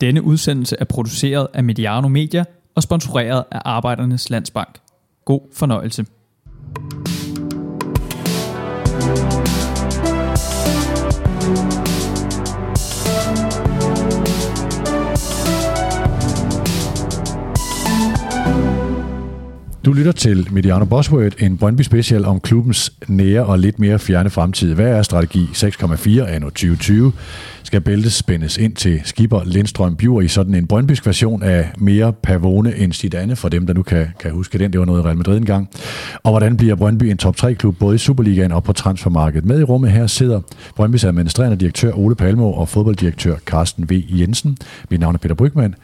Denne udsendelse er produceret af Mediano Media og sponsoreret af Arbejdernes Landsbank. God fornøjelse. Lytter til Mediano Bosworth, en Brøndby special om klubbens nære og lidt mere fjerne fremtid. Hvad er strategi 6,4 anno 2020? Skal bæltet spændes ind til skipper Lindstrøm Bjur i sådan en Brøndbysk version af mere Pavone end Zidane, for dem, der nu kan, kan huske den. Det var noget i Real Madrid engang. Og hvordan bliver Brøndby en top 3-klub både i Superligaen og på transfermarkedet? Med i rummet her sidder Brøndbys administrerende direktør Ole Palmo og fodbolddirektør Carsten V. Jensen. Mit navn er Peter Brygman.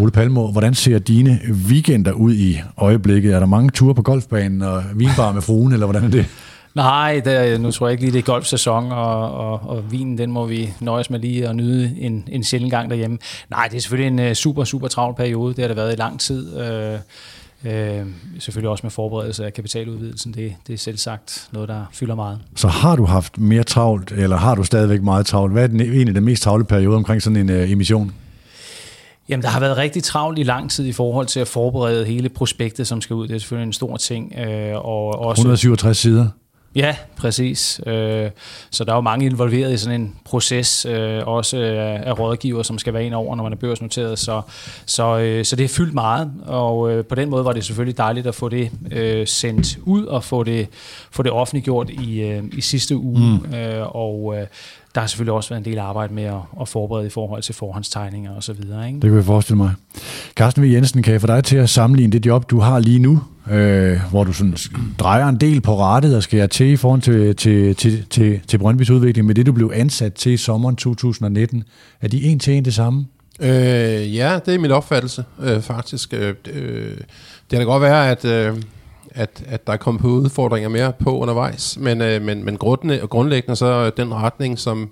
Ole Palmo, hvordan ser dine weekender ud i øjeblikket? Er der mange ture på golfbanen og vinbar med fruen, eller hvordan er det? Nej, er, nu tror jeg ikke lige, det er golfsæson, og, og, og vinen, den må vi nøjes med lige at nyde en, en sjældent gang derhjemme. Nej, det er selvfølgelig en uh, super, super travl periode. Det har det været i lang tid. Uh, Øh, selvfølgelig også med forberedelse af kapitaludvidelsen. Det, det er selv sagt noget, der fylder meget. Så har du haft mere travlt, eller har du stadigvæk meget travlt? Hvad er den, egentlig den mest travle periode omkring sådan en uh, emission? Jamen, der har været rigtig travlt i lang tid i forhold til at forberede hele prospektet, som skal ud. Det er selvfølgelig en stor ting. Øh, og også, 167 sider. Ja, præcis. Øh, så der er jo mange involveret i sådan en proces, øh, også af rådgiver, som skal være ind over, når man er børsnoteret. Så, så, øh, så det er fyldt meget, og på den måde var det selvfølgelig dejligt at få det sendt ud og få det, få det offentliggjort i, i sidste uge. Mm. Og der har selvfølgelig også været en del arbejde med at, at forberede i forhold til forhåndstegninger og så videre. Ikke? Det kan jeg forestille mig. Carsten V. Jensen, kan jeg få dig til at sammenligne det job, du har lige nu, øh, hvor du sådan drejer en del på rettet og skærer til i forhold til, til, til, til, til Brøndbys udvikling, med det, du blev ansat til i sommeren 2019. Er de en til en det samme? Øh, ja, det er min opfattelse, øh, faktisk. Øh, øh, det kan da godt være, at... Øh, at, at der er kommet på udfordringer mere på undervejs. Men, øh, men, men grundlæggende, grundlæggende så den retning, som,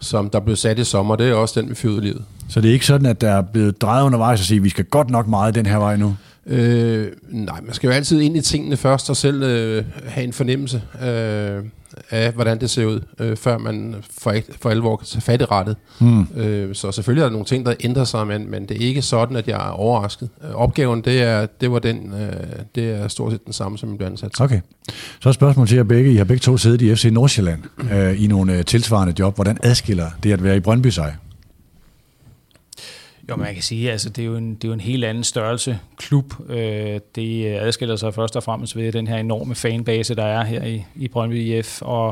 som der blev sat i sommer, det er også den, vi fyrer livet. Så det er ikke sådan, at der er blevet drejet undervejs og sige, at vi skal godt nok meget den her vej nu? Øh, nej, man skal jo altid ind i tingene først og selv øh, have en fornemmelse. Øh, af, hvordan det ser ud, øh, før man for, for alvor kan tage fat i rettet. Mm. Øh, så selvfølgelig er der nogle ting, der ændrer sig, men, men det er ikke sådan, at jeg er overrasket. Øh, opgaven, det er, det var den, øh, det er stort set den samme, som jeg blev ansat Okay. Så er spørgsmål til jer begge. I har begge to siddet i FC Nordsjælland øh, i nogle øh, tilsvarende job. Hvordan adskiller det at være i Brøndby sig? Jo, man kan sige, altså det er jo en, det er jo en helt anden størrelse klub. Øh, det adskiller sig først og fremmest ved den her enorme fanbase, der er her i, i Brøndby IF, og,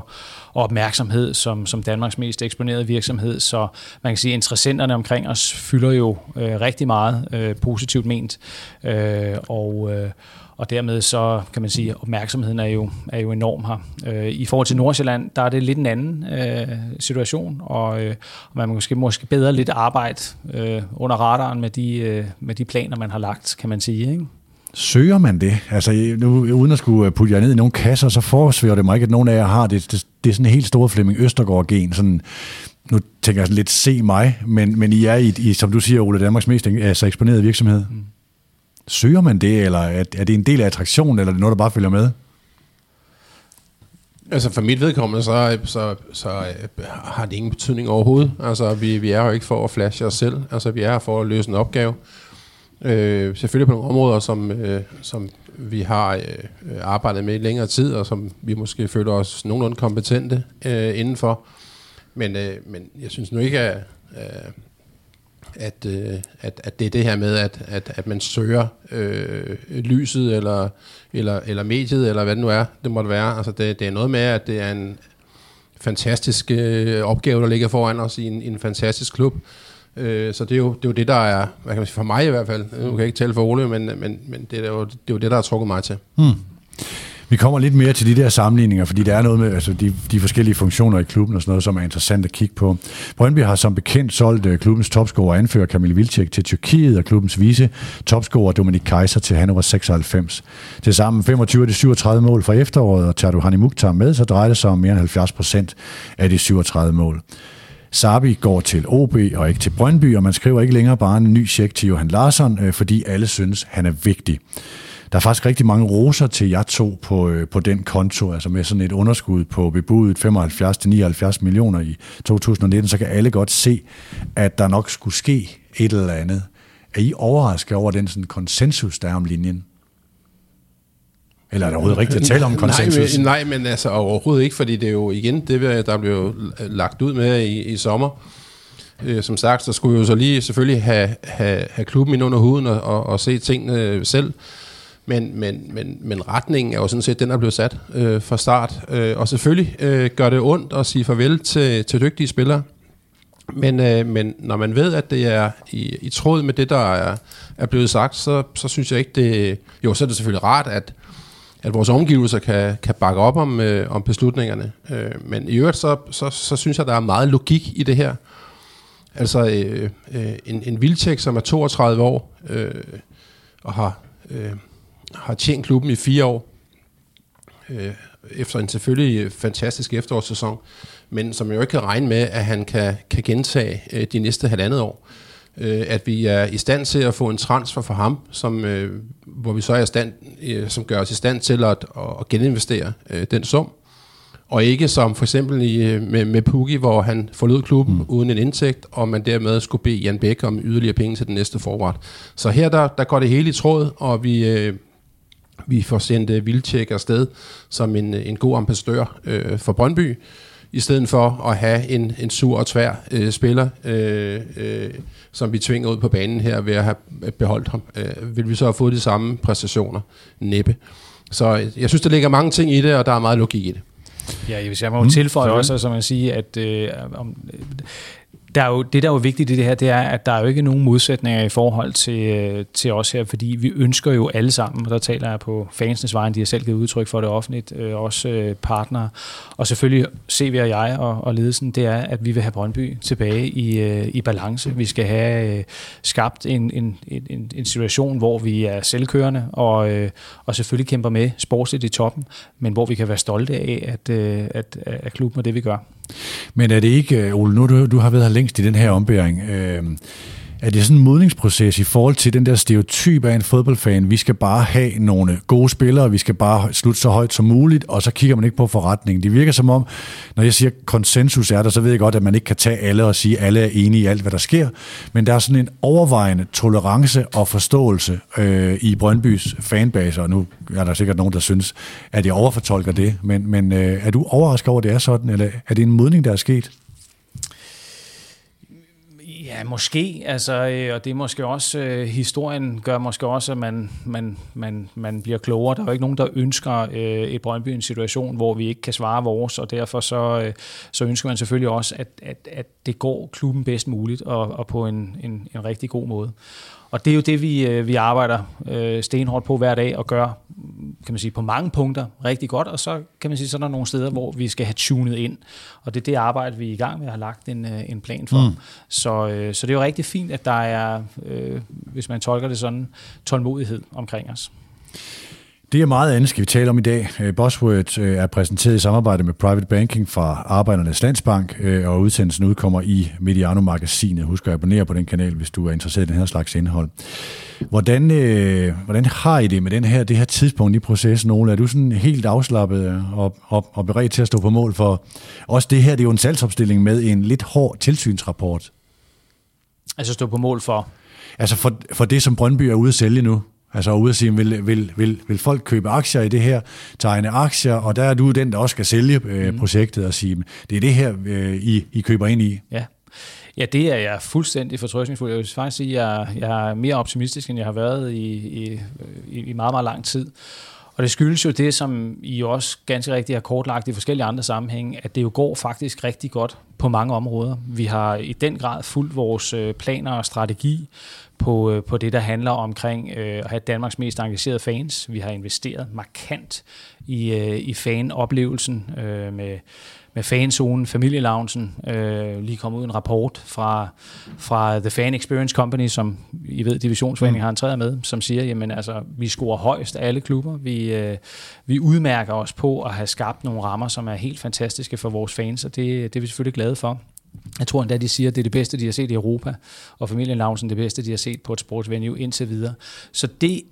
og opmærksomhed som, som Danmarks mest eksponerede virksomhed. Så man kan sige, at interessenterne omkring os fylder jo øh, rigtig meget øh, positivt ment. Øh, og, øh, og dermed så kan man sige, at opmærksomheden er jo, er jo enorm her. Øh, I forhold til Nordsjælland, der er det lidt en anden øh, situation, og, øh, man måske måske bedre lidt arbejde øh, under radaren med de, øh, med de planer, man har lagt, kan man sige. Ikke? Søger man det? Altså, nu, uden at skulle putte jer ned i nogle kasser, så forsværer det mig ikke, at nogen af jer har det. Det, det er sådan en helt stor Flemming Østergaard-gen, sådan nu tænker jeg lidt se mig, men, men I er i, i, som du siger, Ole, Danmarks mest altså eksponerede virksomhed. Mm. Søger man det, eller er, er det en del af attraktionen, eller er det noget, der bare følger med? Altså for mit vedkommende, så, så, så øh, har det ingen betydning overhovedet. Altså vi, vi er jo ikke for at flashe os selv. Altså vi er her for at løse en opgave. Øh, selvfølgelig på nogle områder, som, øh, som vi har øh, arbejdet med i længere tid, og som vi måske føler os nogenlunde kompetente øh, indenfor. Men, øh, men jeg synes nu ikke, at, øh, at, øh, at, at det er det her med, at, at, at man søger øh, lyset, eller, eller, eller mediet, eller hvad det nu er, det måtte være. Altså det, det er noget med, at det er en fantastisk øh, opgave, der ligger foran os i en, i en fantastisk klub. Øh, så det er, jo, det er jo det, der er, hvad kan man sige, for mig i hvert fald, nu kan jeg ikke tale for Ole, men, men, men det, er jo, det er jo det, der har trukket mig til. Hmm. Vi kommer lidt mere til de der sammenligninger, fordi der er noget med altså de, de forskellige funktioner i klubben og sådan noget, som er interessant at kigge på. Brøndby har som bekendt solgt uh, klubbens topscorer og anfører Kamil Vilcek til Tyrkiet og klubbens vice topscorer Dominik Kaiser til Hannover 96. Til sammen 25-37 mål fra efteråret, og tager du Hani Mukhtar med, så drejer det sig om mere end 70 procent af de 37 mål. Sabi går til OB og ikke til Brøndby, og man skriver ikke længere bare en ny check til Johan Larsson, øh, fordi alle synes, han er vigtig der er faktisk rigtig mange roser til jer to på, øh, på den konto, altså med sådan et underskud på bebudet 75-79 millioner i 2019, så kan alle godt se, at der nok skulle ske et eller andet. Er I overrasket over den sådan konsensus, der er om linjen? Eller er det overhovedet rigtigt at tale om konsensus? Nej, men, nej, men altså overhovedet ikke, fordi det er jo igen det, der blev lagt ud med i, i sommer. Øh, som sagt, så skulle vi jo så lige selvfølgelig have, have, have klubben ind under huden og, og, og se tingene selv. Men, men, men, men retningen er jo sådan set, den er blevet sat øh, fra start. Øh, og selvfølgelig øh, gør det ondt at sige farvel til, til dygtige spillere. Men, øh, men når man ved, at det er i, i tråd med det, der er, er blevet sagt, så, så synes jeg ikke, det... Jo, så er det selvfølgelig rart, at, at vores omgivelser kan, kan bakke op om, øh, om beslutningerne. Øh, men i øvrigt, så, så, så synes jeg, der er meget logik i det her. Altså øh, øh, en, en Vildtjek, som er 32 år øh, og har, øh, har tjent klubben i fire år, øh, efter en selvfølgelig fantastisk efterårssæson, men som jo ikke kan regne med, at han kan, kan gentage øh, de næste halvandet år. Øh, at vi er i stand til at få en transfer for ham, som, øh, hvor vi så er i stand, øh, som gør os i stand til at, at geninvestere øh, den sum og ikke som for eksempel i, øh, med, med Pukki, hvor han forlod klubben mm. uden en indtægt, og man dermed skulle bede Jan Bæk om yderligere penge til den næste forward. Så her der, der går det hele i tråd, og vi, øh, vi får sendt uh, Vildtjek afsted som en, en god ambassadør øh, for Brøndby, i stedet for at have en, en sur og tvær øh, spiller, øh, øh, som vi tvinger ud på banen her ved at have beholdt ham. Øh, vil vi så have fået de samme præstationer? Næppe. Så øh, jeg synes, der ligger mange ting i det, og der er meget logik i det. Ja, hvis jeg må mm, tilføje også, som man siger, at øh, om, der er jo, det, der er jo vigtigt i det her, det er, at der er jo ikke nogen modsætninger i forhold til, øh, til os her, fordi vi ønsker jo alle sammen, og der taler jeg på fansens vegne, de har selv givet udtryk for det offentligt, øh, også øh, partnere, og selvfølgelig vi og jeg og, og ledelsen, det er, at vi vil have Brøndby tilbage i, øh, i balance. Vi skal have øh, skabt en, en, en, en situation, hvor vi er selvkørende, og, øh, og selvfølgelig kæmper med sportsligt i toppen, men hvor vi kan være stolte af, at, øh, at, at klubben og det, vi gør. Men er det ikke, øh, Ole, nu du, du har været her længst i den her ombæring, øh, er det sådan en modningsproces i forhold til den der stereotyp af en fodboldfan? Vi skal bare have nogle gode spillere, vi skal bare slutte så højt som muligt, og så kigger man ikke på forretningen. Det virker som om, når jeg siger konsensus er der, så ved jeg godt, at man ikke kan tage alle og sige, at alle er enige i alt, hvad der sker. Men der er sådan en overvejende tolerance og forståelse øh, i Brøndbys fanbase, og nu er der sikkert nogen, der synes, at jeg overfortolker det. Men, men øh, er du overrasket over, at det er sådan, eller er det en modning, der er sket? Ja, måske. Altså, øh, og det er måske også, øh, historien gør måske også, at man, man, man, man bliver klogere. Der er jo ikke nogen, der ønsker øh, et Brøndby en situation, hvor vi ikke kan svare vores, og derfor så, øh, så ønsker man selvfølgelig også, at, at, at det går klubben bedst muligt, og, og på en, en, en rigtig god måde. Og det er jo det, vi, øh, vi arbejder øh, stenhårdt på hver dag og gør kan man sige, på mange punkter rigtig godt, og så kan man sige, så er der nogle steder, hvor vi skal have tunet ind, og det er det arbejde, vi er i gang med at have lagt en, øh, en plan for. Mm. Så, øh, så det er jo rigtig fint, at der er, øh, hvis man tolker det sådan, tålmodighed omkring os. Det er meget andet, skal vi tale om i dag. Øh, Bosworth øh, er præsenteret i samarbejde med Private Banking fra Arbejdernes Landsbank, øh, og udsendelsen udkommer i Mediano-magasinet. Husk at abonnere på den kanal, hvis du er interesseret i den her slags indhold. Hvordan, hvordan har I det med den her, det her tidspunkt i processen, Ole? Er du sådan helt afslappet og, og, og beredt til at stå på mål for også det her? Det er jo en salgsopstilling med en lidt hård tilsynsrapport. Altså stå på mål for? Altså for, for det, som Brøndby er ude at sælge nu. Altså ude at sige, vil, vil, vil, vil folk købe aktier i det her, tegne aktier, og der er du den, der også skal sælge øh, mm. projektet og sige, det er det her, øh, I, I køber ind i. Ja. Ja, det er jeg fuldstændig fortrøstningsfuld. Jeg vil faktisk sige, at jeg, jeg er mere optimistisk, end jeg har været i, i, i meget, meget lang tid. Og det skyldes jo det, som I også ganske rigtigt har kortlagt i forskellige andre sammenhænge, at det jo går faktisk rigtig godt på mange områder. Vi har i den grad fuldt vores øh, planer og strategi på, øh, på det, der handler omkring øh, at have Danmarks mest engagerede fans. Vi har investeret markant i, øh, i fanoplevelsen øh, med, med fanzonen, familieloungen. Øh, lige kommet ud en rapport fra, fra The Fan Experience Company, som I ved, divisionsforeningen har entreret med, som siger, jamen altså, vi scorer højst af alle klubber. Vi, øh, vi udmærker os på at have skabt nogle rammer, som er helt fantastiske for vores fans, og det, det er vi selvfølgelig glade for. Jeg tror endda, de siger, at det er det bedste, de har set i Europa, og familien Lausen det bedste, de har set på et sportsvenue indtil videre. Så det,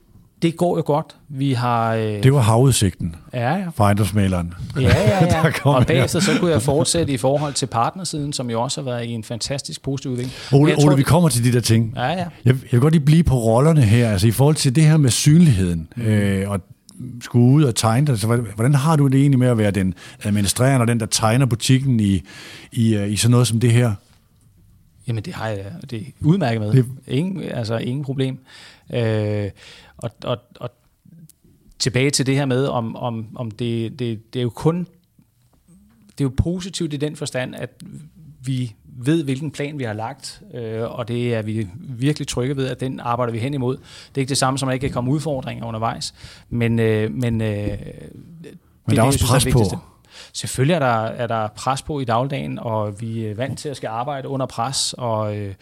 det går jo godt. Vi har... Øh, Det var havudsigten ja, ja. fra ejendomsmaleren. Ja, ja, ja. og bagefter så kunne jeg fortsætte i forhold til partnersiden, som jo også har været i en fantastisk positiv udvikling. Ole, jeg tror, Ole, vi kommer til de der ting. Ja, ja. Jeg, jeg vil godt lige blive på rollerne her, altså i forhold til det her med synligheden, mm. øh, og skulle ud og tegne det. Så hvordan- har du det egentlig med at være den administrerende og den, der tegner butikken i, i, øh, i sådan noget som det her? Jamen, det har jeg det er udmærket med. Det- Ingen, altså, ingen problem. Øh, og, og, og tilbage til det her med, om, om, om det, det, det er jo kun det er jo positivt i den forstand, at vi ved, hvilken plan vi har lagt, øh, og det er vi virkelig trygge ved, at den arbejder vi hen imod. Det er ikke det samme som, at der ikke kan komme udfordringer undervejs, men, øh, men, øh, det, Men der er også pres på. Selvfølgelig er der, er der pres på i dagligdagen, og vi er vant til at skal arbejde under pres, og, øh,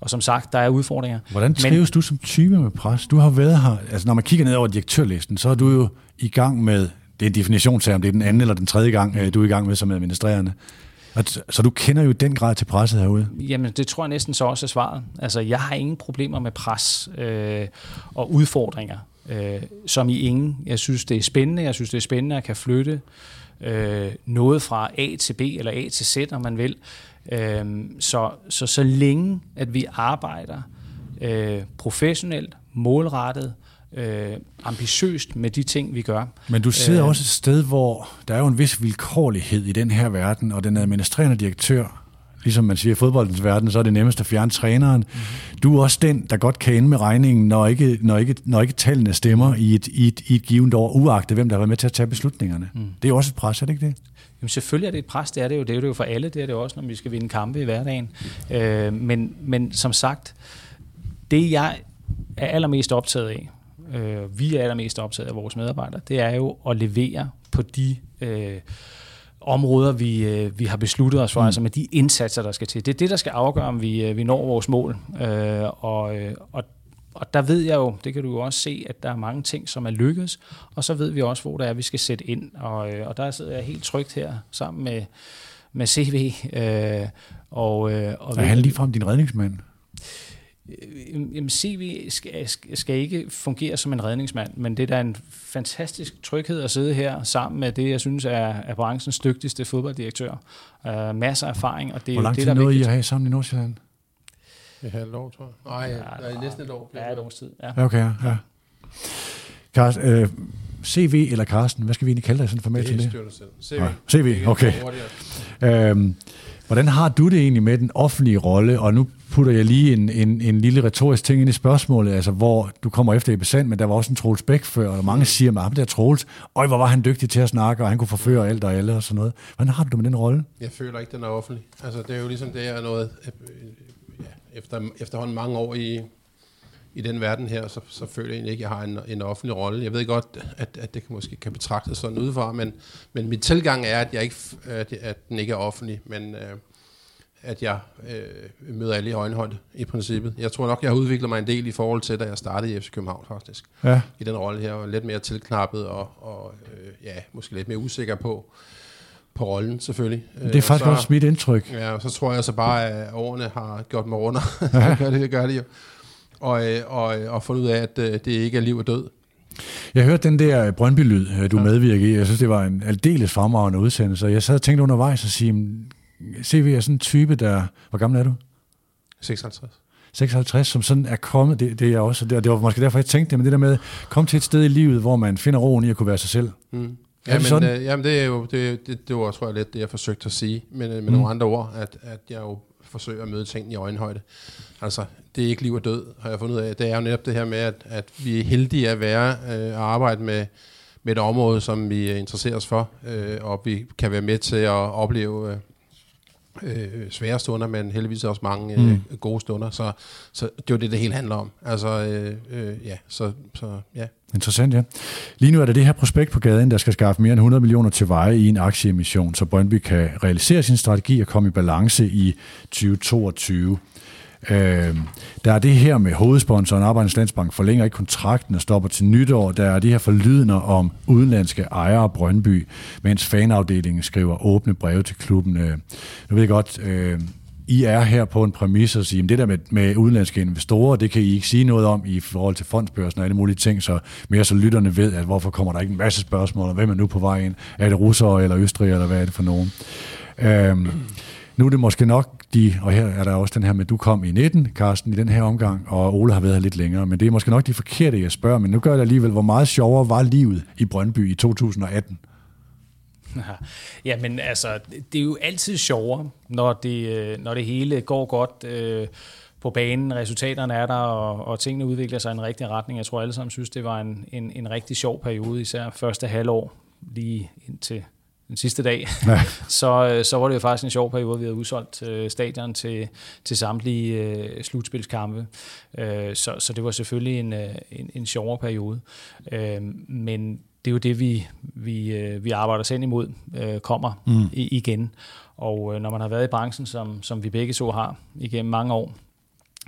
og som sagt, der er udfordringer. Hvordan trives du som type med pres? Du har været her, altså når man kigger ned over direktørlisten, så er du jo i gang med, det er en definitionssag, om det er den anden eller den tredje gang, øh, du er i gang med som administrerende. At- Så du kender jo i den grad til presset herude. Jamen, det tror jeg næsten så også er svaret. Altså, jeg har ingen problemer med pres øh, og udfordringer, øh, som i ingen. Jeg synes, det er spændende. Jeg synes, det er spændende at kan flytte øh, noget fra A til B eller A til Z, om man vil. Øh, så, så så længe, at vi arbejder øh, professionelt, målrettet, øh, ambitiøst med de ting, vi gør. Men du sidder Øh. også et sted, hvor der er jo en vis vilkårlighed i den her verden, og den administrerende direktør, ligesom man siger i fodboldens verden, så er det nemmest at fjerne træneren. Mm. Du er også den, der godt kan ende med regningen, når ikke, når ikke, når ikke tallene stemmer i et, i, et, i et givet år, uagtet hvem der har været med til at tage beslutningerne. Mm. Det er jo også et pres, er det ikke det? Jamen selvfølgelig er det et pres, det er det jo. Det er det jo for alle, det er det også, når vi skal vinde kampe i hverdagen. Øh, men, men som sagt, det jeg er allermest optaget af, øh, vi er allermest optaget af vores medarbejdere, det er jo at levere på de øh, områder, vi, øh, vi har besluttet os for, mm. altså med de indsatser, der skal til. Det er det, der skal afgøre, om vi, øh, vi når vores mål. Øh, og, øh, og og der ved jeg jo, det kan du jo også se, at der er mange ting, som er lykkedes, og så ved vi også, hvor det er, vi skal sætte ind. Og, øh, og der sidder jeg helt trygt her sammen med, med CV. Øh, og, øh, og Er han ligefrem din redningsmand? Jamen, Jamen, CV skal, ikke fungere som en redningsmand, men det er da en fantastisk tryghed at sidde her sammen med det, jeg synes er, er branchens dygtigste fodbolddirektør. Uh, masser af erfaring, og det er Hvor jo lang det, tid der er nåede I vigtigt. at have sammen i Nordsjælland? Et halvt år, tror jeg. Nej, ja, ja, næsten et år. Ja, et års tid. Ja. Ja, okay, ja. ja. Karsten, øh, CV eller Karsten, hvad skal vi egentlig kalde dig sådan formelt til Det det? selv. CV. Nej, CV, okay. Øhm, hvordan har du det egentlig med den offentlige rolle? Og nu putter jeg lige en, en, en lille retorisk ting ind i spørgsmålet, altså hvor du kommer efter i besand, men der var også en Troels Bæk før, og mange siger, at ham der Troels, øj, hvor var han dygtig til at snakke, og han kunne forføre alt og alle og sådan noget. Hvordan har du med den rolle? Jeg føler ikke, den er offentlig. Altså, det er jo ligesom, det er noget... øh, Ja, efter, efterhånden mange år i, i den verden her, så, så føler jeg egentlig ikke, at jeg har en, en offentlig rolle. Jeg ved godt, at, at det kan måske kan betragtes sådan udefra, men, men min tilgang er, at, jeg ikke, at, at den ikke er offentlig, men øh, at jeg øh, møder alle i øjenhøjde i princippet. Jeg tror nok, jeg har udviklet mig en del i forhold til, da jeg startede i FC København faktisk. Ja. I den rolle her, og lidt mere tilknappet og, og øh, ja, måske lidt mere usikker på, på rollen selvfølgelig. Det er faktisk så, også mit indtryk. Ja, og så tror jeg så bare, at årene har gjort mig runder. det gør det, gør det jo. Og, øh, og, og fundet ud af, at øh, det ikke er liv og død. Jeg hørte den der Brøndby-lyd, øh, du ja. medvirker i. Jeg synes, det var en aldeles fremragende udsendelse. Og jeg sad og tænkte undervejs og sige, "Men CV er sådan en type, der... Hvor gammel er du? 56. 56, som sådan er kommet, det, det er jeg også, det, det var måske derfor, jeg tænkte det, men det der med, kom til et sted i livet, hvor man finder roen i at kunne være sig selv. Mm. Det Jamen, sådan? øh, jamen, det er jo, det, det, det var, tror jeg, lidt det, jeg forsøgte at sige, men med mm. nogle andre ord, at, at jeg jo forsøger at møde tingene i øjenhøjde. Altså, det er ikke liv og død, har jeg fundet ud af. Det er jo netop det her med, at, at vi er heldige at være øh, arbejde med, med et område, som vi interesserer os for, øh, og vi kan være med til at opleve øh, øh, svære stunder, men heldigvis også mange øh, Mm. gode stunder. Så, så det er jo det, det hele handler om. Altså, øh, øh, ja, så, så ja. Interessant, ja. Lige nu er det det her prospekt på gaden, der skal skaffe mere end 100 millioner til veje i en aktieemission, så Brøndby kan realisere sin strategi og komme i balance i 2022. Øh, der er det her med hovedsponsoren Arbejdernes Landsbank forlænger ikke kontrakten og stopper til nytår. Der er de her forlydender om udenlandske ejere af Brøndby, mens fanafdelingen skriver åbne breve til klubben. Øh, nu ved jeg godt, øh, I er her på en præmis og siger, at det der med, med udenlandske investorer, det kan I ikke sige noget om i forhold til fondsbørsen og alle mulige ting, så mere så lytterne ved, at hvorfor kommer der ikke en masse spørgsmål, og hvem er nu på vej ind? Er det russere eller østrigere, eller hvad er det for nogen? Øh, nu er det måske nok de, og her er der også den her med, du kom i 19, Carsten, i den her omgang, og Ole har været her lidt længere, men det er måske nok de forkerte, jeg spørger, men nu gør det alligevel, hvor meget sjovere var livet i Brøndby i 2018? Ja, men altså, det er jo altid sjovere, når det, øh, når det hele går godt øh, på banen, resultaterne er der, og, og tingene udvikler sig i en rigtig retning. Jeg tror alle sammen synes, det var en, en, en rigtig sjov periode, især første halvår, lige indtil den sidste dag, ja. så, øh, så var det jo faktisk en sjov periode. Vi havde udsolgt øh, stadion til, til samtlige øh, slutspilskampe, øh, så, så det var selvfølgelig en, øh, en, en sjovere periode. Øh, men det er jo det, vi, vi, øh, vi arbejder selv imod, øh, kommer mm. i, igen. Og øh, når man har været i branchen, som, som vi begge to har igennem mange år,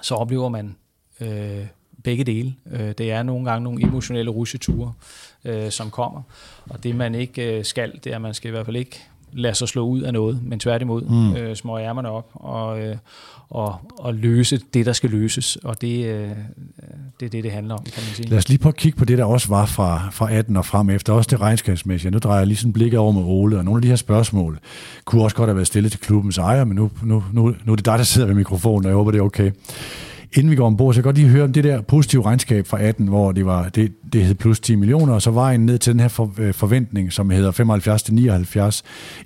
så oplever man øh, begge dele. Øh, det er nogle gange nogle emotionelle rusjeture, øh, som kommer. Og det man ikke øh, skal, det er, at man skal i hvert fald ikke lade sig slå ud af noget, men tværtimod mm. øh, små ærmerne op og, øh, og, og løse det, der skal løses. Og det, øh, det er det, det handler om, kan man sige. Lad os lige prøve at kigge på det, der også var fra, fra 18 og frem efter. Også det regnskabsmæssige. Nu drejer jeg lige sådan blikket over med Ole, og nogle af de her spørgsmål kunne også godt have været stillet til klubbens ejer, men nu, nu, nu, nu er det dig, der sidder ved mikrofonen, og jeg håber, det er okay. Inden vi går ombord, så jeg godt lige høre om det der positive regnskab fra 18, hvor det, var, det, det hed plus 10 millioner, og så var ned til den her for, øh, forventning, som hedder 75 til 79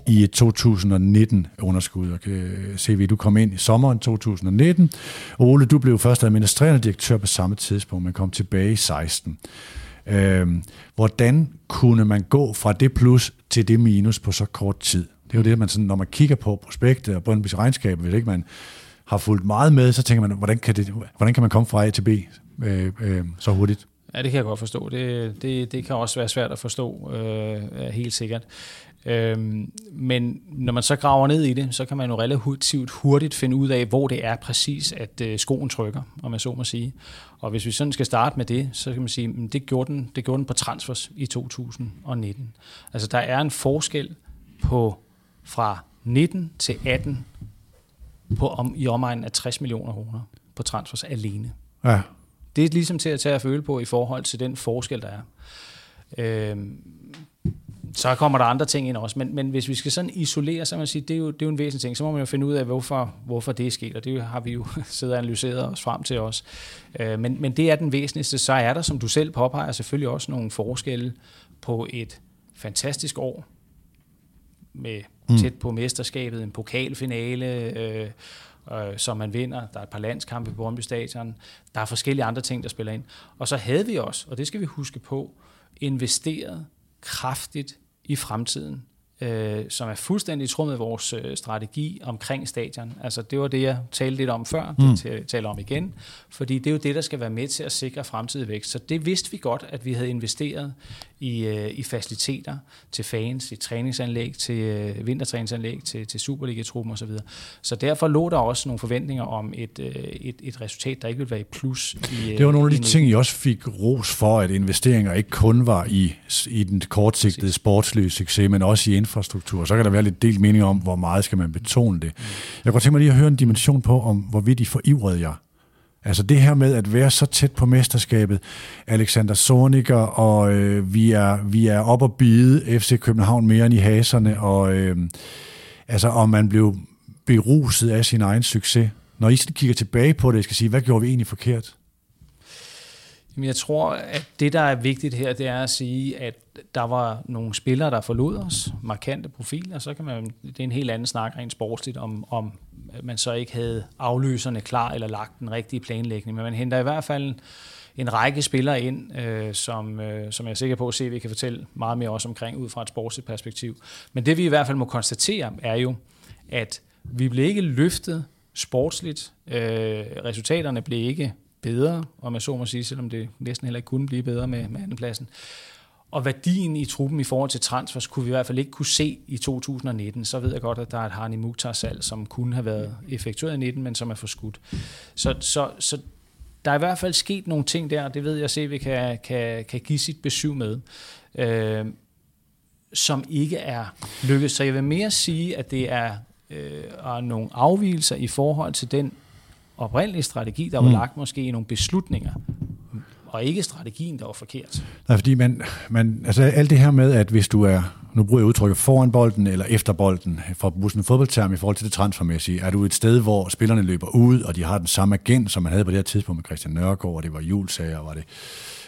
i et 2019 underskud. Og kan se, vi du kom ind i sommeren 2019. Og Ole, du blev først administrerende direktør på samme tidspunkt, men kom tilbage i 16. Øh, hvordan kunne man gå fra det plus til det minus på så kort tid? Det er jo det, man sådan, når man kigger på prospektet og Brøndby's regnskab, hvis ikke man har fulgt meget med, så tænker man, hvordan kan, det, hvordan kan man komme fra A til B øh, øh, så hurtigt? Ja, det kan jeg godt forstå. Det, det, det kan også være svært at forstå, øh, helt sikkert. Øhm, men når man så graver ned i det, så kan man jo relativt hurtigt finde ud af, hvor det er præcis, at øh, skoen trykker, om man så må sige. Og hvis vi sådan skal starte med det, så kan man sige, at det gjorde den, det gjorde den på transfers i 2019. Altså der er en forskel på fra 19 til 18 på om, i omegnen af 60 millioner kroner på transfers alene. Ja. Det er ligesom til at tage at føle på i forhold til den forskel, der er. Øhm, så kommer der andre ting ind også, men, men hvis vi skal sådan isolere, så man sige, det er, jo, det er jo en væsentlig ting, så må man jo finde ud af, hvorfor, hvorfor det er sket, og det har vi jo siddet og analyseret os frem til os. Øh, men, men det er den væsentligste. Så er der, som du selv påpeger, selvfølgelig også nogle forskelle på et fantastisk år, med mm. tæt på mesterskabet, en pokalfinale, øh, øh, som man vinder. Der er et par landskampe på Brøndby Stadion. Der er forskellige andre ting, der spiller ind. Og så havde vi også, og det skal vi huske på, investeret kraftigt i fremtiden øh, som er fuldstændig i tråd med vores øh, strategi omkring stadion. Altså det var det, jeg talte lidt om før, mm. det taler om igen, fordi det er jo det, der skal være med til at sikre fremtidig vækst. Så det vidste vi godt, at vi havde investeret i, øh, i faciliteter til fans, i træningsanlæg, til øh, vintertræningsanlæg, til, til Superliga-truppen osv. Så derfor lå der også nogle forventninger om et, øh, et, et resultat, der ikke ville være i plus. I, det var nogle af de ting, I også fik ros for, at investeringer ikke kun var i, i den kortsigtede sportslige succes, men også i infrastruktur. Så kan der være lidt delt mening om, hvor meget skal man betone det. Jeg kunne tænke mig lige at høre en dimension på, om hvorvidt I forivrede jer. Altså det her med at være så tæt på mesterskabet, Alexander Zorniger, og øh, vi, er, vi er op og bide FC København mere end i haserne, og øh, altså om man blev beruset af sin egen succes. Når I kigger tilbage på det, jeg skal sige, hvad gjorde vi egentlig forkert? Jamen, jeg tror, at det, der er vigtigt her, det er at sige, at der var nogle spillere, der forlod os, markante profiler, så kan man, det er en helt anden snak rent sportsligt, om, om man så ikke havde afløserne klar eller lagt den rigtige planlægning. Men man henter i hvert fald en række spillere ind, øh, som, øh, som jeg er sikker på, at vi kan fortælle meget mere også omkring ud fra et sportsligt perspektiv. Men det vi i hvert fald må konstatere, er jo, at vi blev ikke løftet sportsligt. Øh, resultaterne blev ikke bedre, og man så må sige, selvom det næsten heller ikke kunne blive bedre med, med andenpladsen. Og værdien i truppen i forhold til transfers kunne vi i hvert fald ikke kunne se i 2019. Så ved jeg godt, at der er et Harni Mukhtar-salg, som kunne have været effektueret i 19, men som er forskudt. Så, så, så der er i hvert fald sket nogle ting der, og det ved jeg at vi kan, kan, kan give sit besøg med, øh, som ikke er lykkedes. Så jeg vil mere sige, at det er øh, og nogle afvielser i forhold til den oprindelige strategi, der var Mm. lagt måske i nogle beslutninger, og ikke strategien, der var forkert. Nej, fordi man, man, altså alt det her med, at hvis du er, nu bruger jeg udtrykket foran bolden eller efter bolden, for at bruge sådan en fodboldterm i forhold til det transfermæssige, er du et sted, hvor spillerne løber ud, og de har den samme agent, som man havde på det her tidspunkt med Christian Nørgaard, og det var Julsager, og var det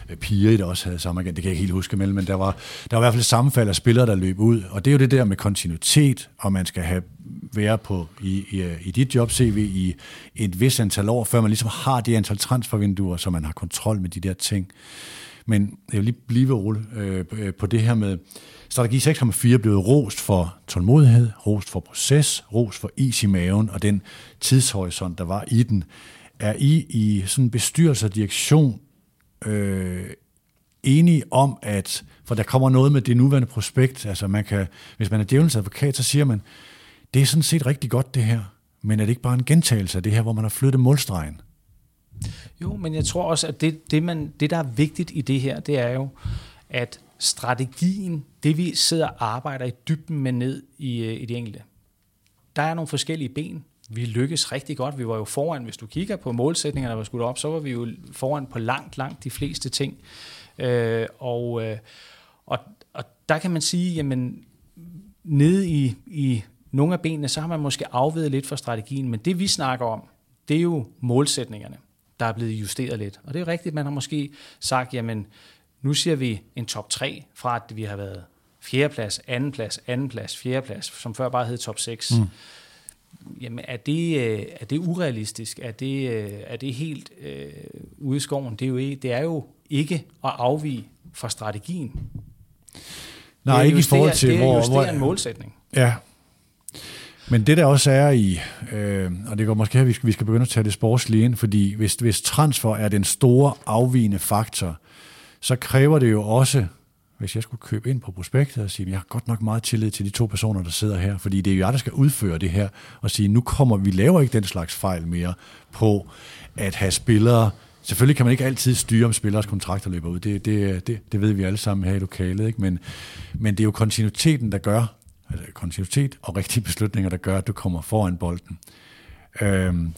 øh, Piri, der også havde samme agent, det kan jeg ikke helt huske med, men der var, der var i hvert fald et sammenfald af spillere, der løb ud, og det er jo det der med kontinuitet, og man skal have være på i, i, i dit job CV i et vis antal år, før man ligesom har det antal transfervinduer, så man har kontrol med de der ting. Men jeg vil lige blive Ole, øh, øh, på det her med, strategi 6,4 blev rost for tålmodighed, rost for proces, rost for is i maven, og den tidshorisont, der var i den. Er I i sådan bestyrelse og direktion øh, enige om, at, for der kommer noget med det nuværende prospekt, altså man kan, hvis man er djævelens advokat, så siger man, det er sådan set rigtig godt det her, men er det ikke bare en gentagelse af det her, hvor man har flyttet målstregen? Jo, men jeg tror også, at det, det, man, det, der er vigtigt i det her, det er jo, at strategien, det vi sidder og arbejder i dybden med ned i, øh, i det enkelte, der er nogle forskellige ben. Vi lykkes rigtig godt. Vi var jo foran, hvis du kigger på målsætningerne, der var skudt op, så var vi jo foran på langt, langt de fleste ting. Øh, og, øh, og, og der kan man sige, jamen, nede i, i nogle af benene, så har man måske afvedet lidt fra strategien, men det vi snakker om, det er jo målsætningerne, der er blevet justeret lidt. Og det er rigtigt, man har måske sagt, jamen, nu siger vi en top 3, fra at vi har været fjerdeplads, andenplads, andenplads, fjerdeplads, som før bare hed top 6. Mm. Jamen, er det, øh, er det urealistisk? Er det, øh, er det helt øh, ude i skoven? Det er, jo ikke, det er jo ikke at afvige fra strategien. Nej, det er ikke i forhold til, det er hvor en målsætning. Ja. Men det der også er i, øh, og det går måske her, vi skal, vi skal begynde at tage det sportslige ind, fordi hvis, hvis transfer er den store afvigende faktor, så kræver det jo også, hvis jeg skulle købe ind på prospektet og sige, jeg har godt nok meget tillid til de to personer, der sidder her, fordi det er jo jeg, der skal udføre det her, og sige, nu kommer vi laver ikke den slags fejl mere på at have spillere, Selvfølgelig kan man ikke altid styre, om spillers kontrakter løber ud. Det, det, det, det ved vi alle sammen her i lokalet. Ikke? Men, men det er jo kontinuiteten, der gør, altså kontinuitet og rigtige beslutninger, der gør, at du kommer foran bolden. Øhm,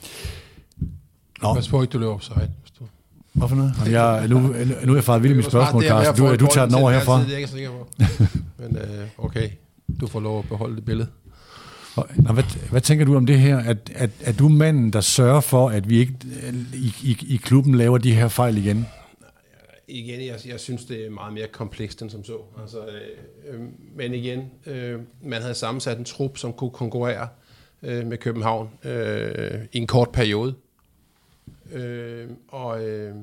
nå, Pas på ikke, du løber offside. hvorfor noget? Jeg, nu, nu er jeg faret vild i mit spørgsmål, Carsten. Du, du tager den over herfra. Det er ikke sikker på. Men øh, okay, du får lov at beholde det billede. Nå, hvad, hvad tænker du om det her? At, at, at du manden, der sørger for, at vi ikke i, i, i klubben laver de her fejl igen? Igen, jeg, jeg synes, det er meget mere komplekst end som så. Altså, øh, øh, men igen, øh, man havde sammensat en trup, som kunne konkurrere øh, med København øh, i en kort periode. Øh, og øh,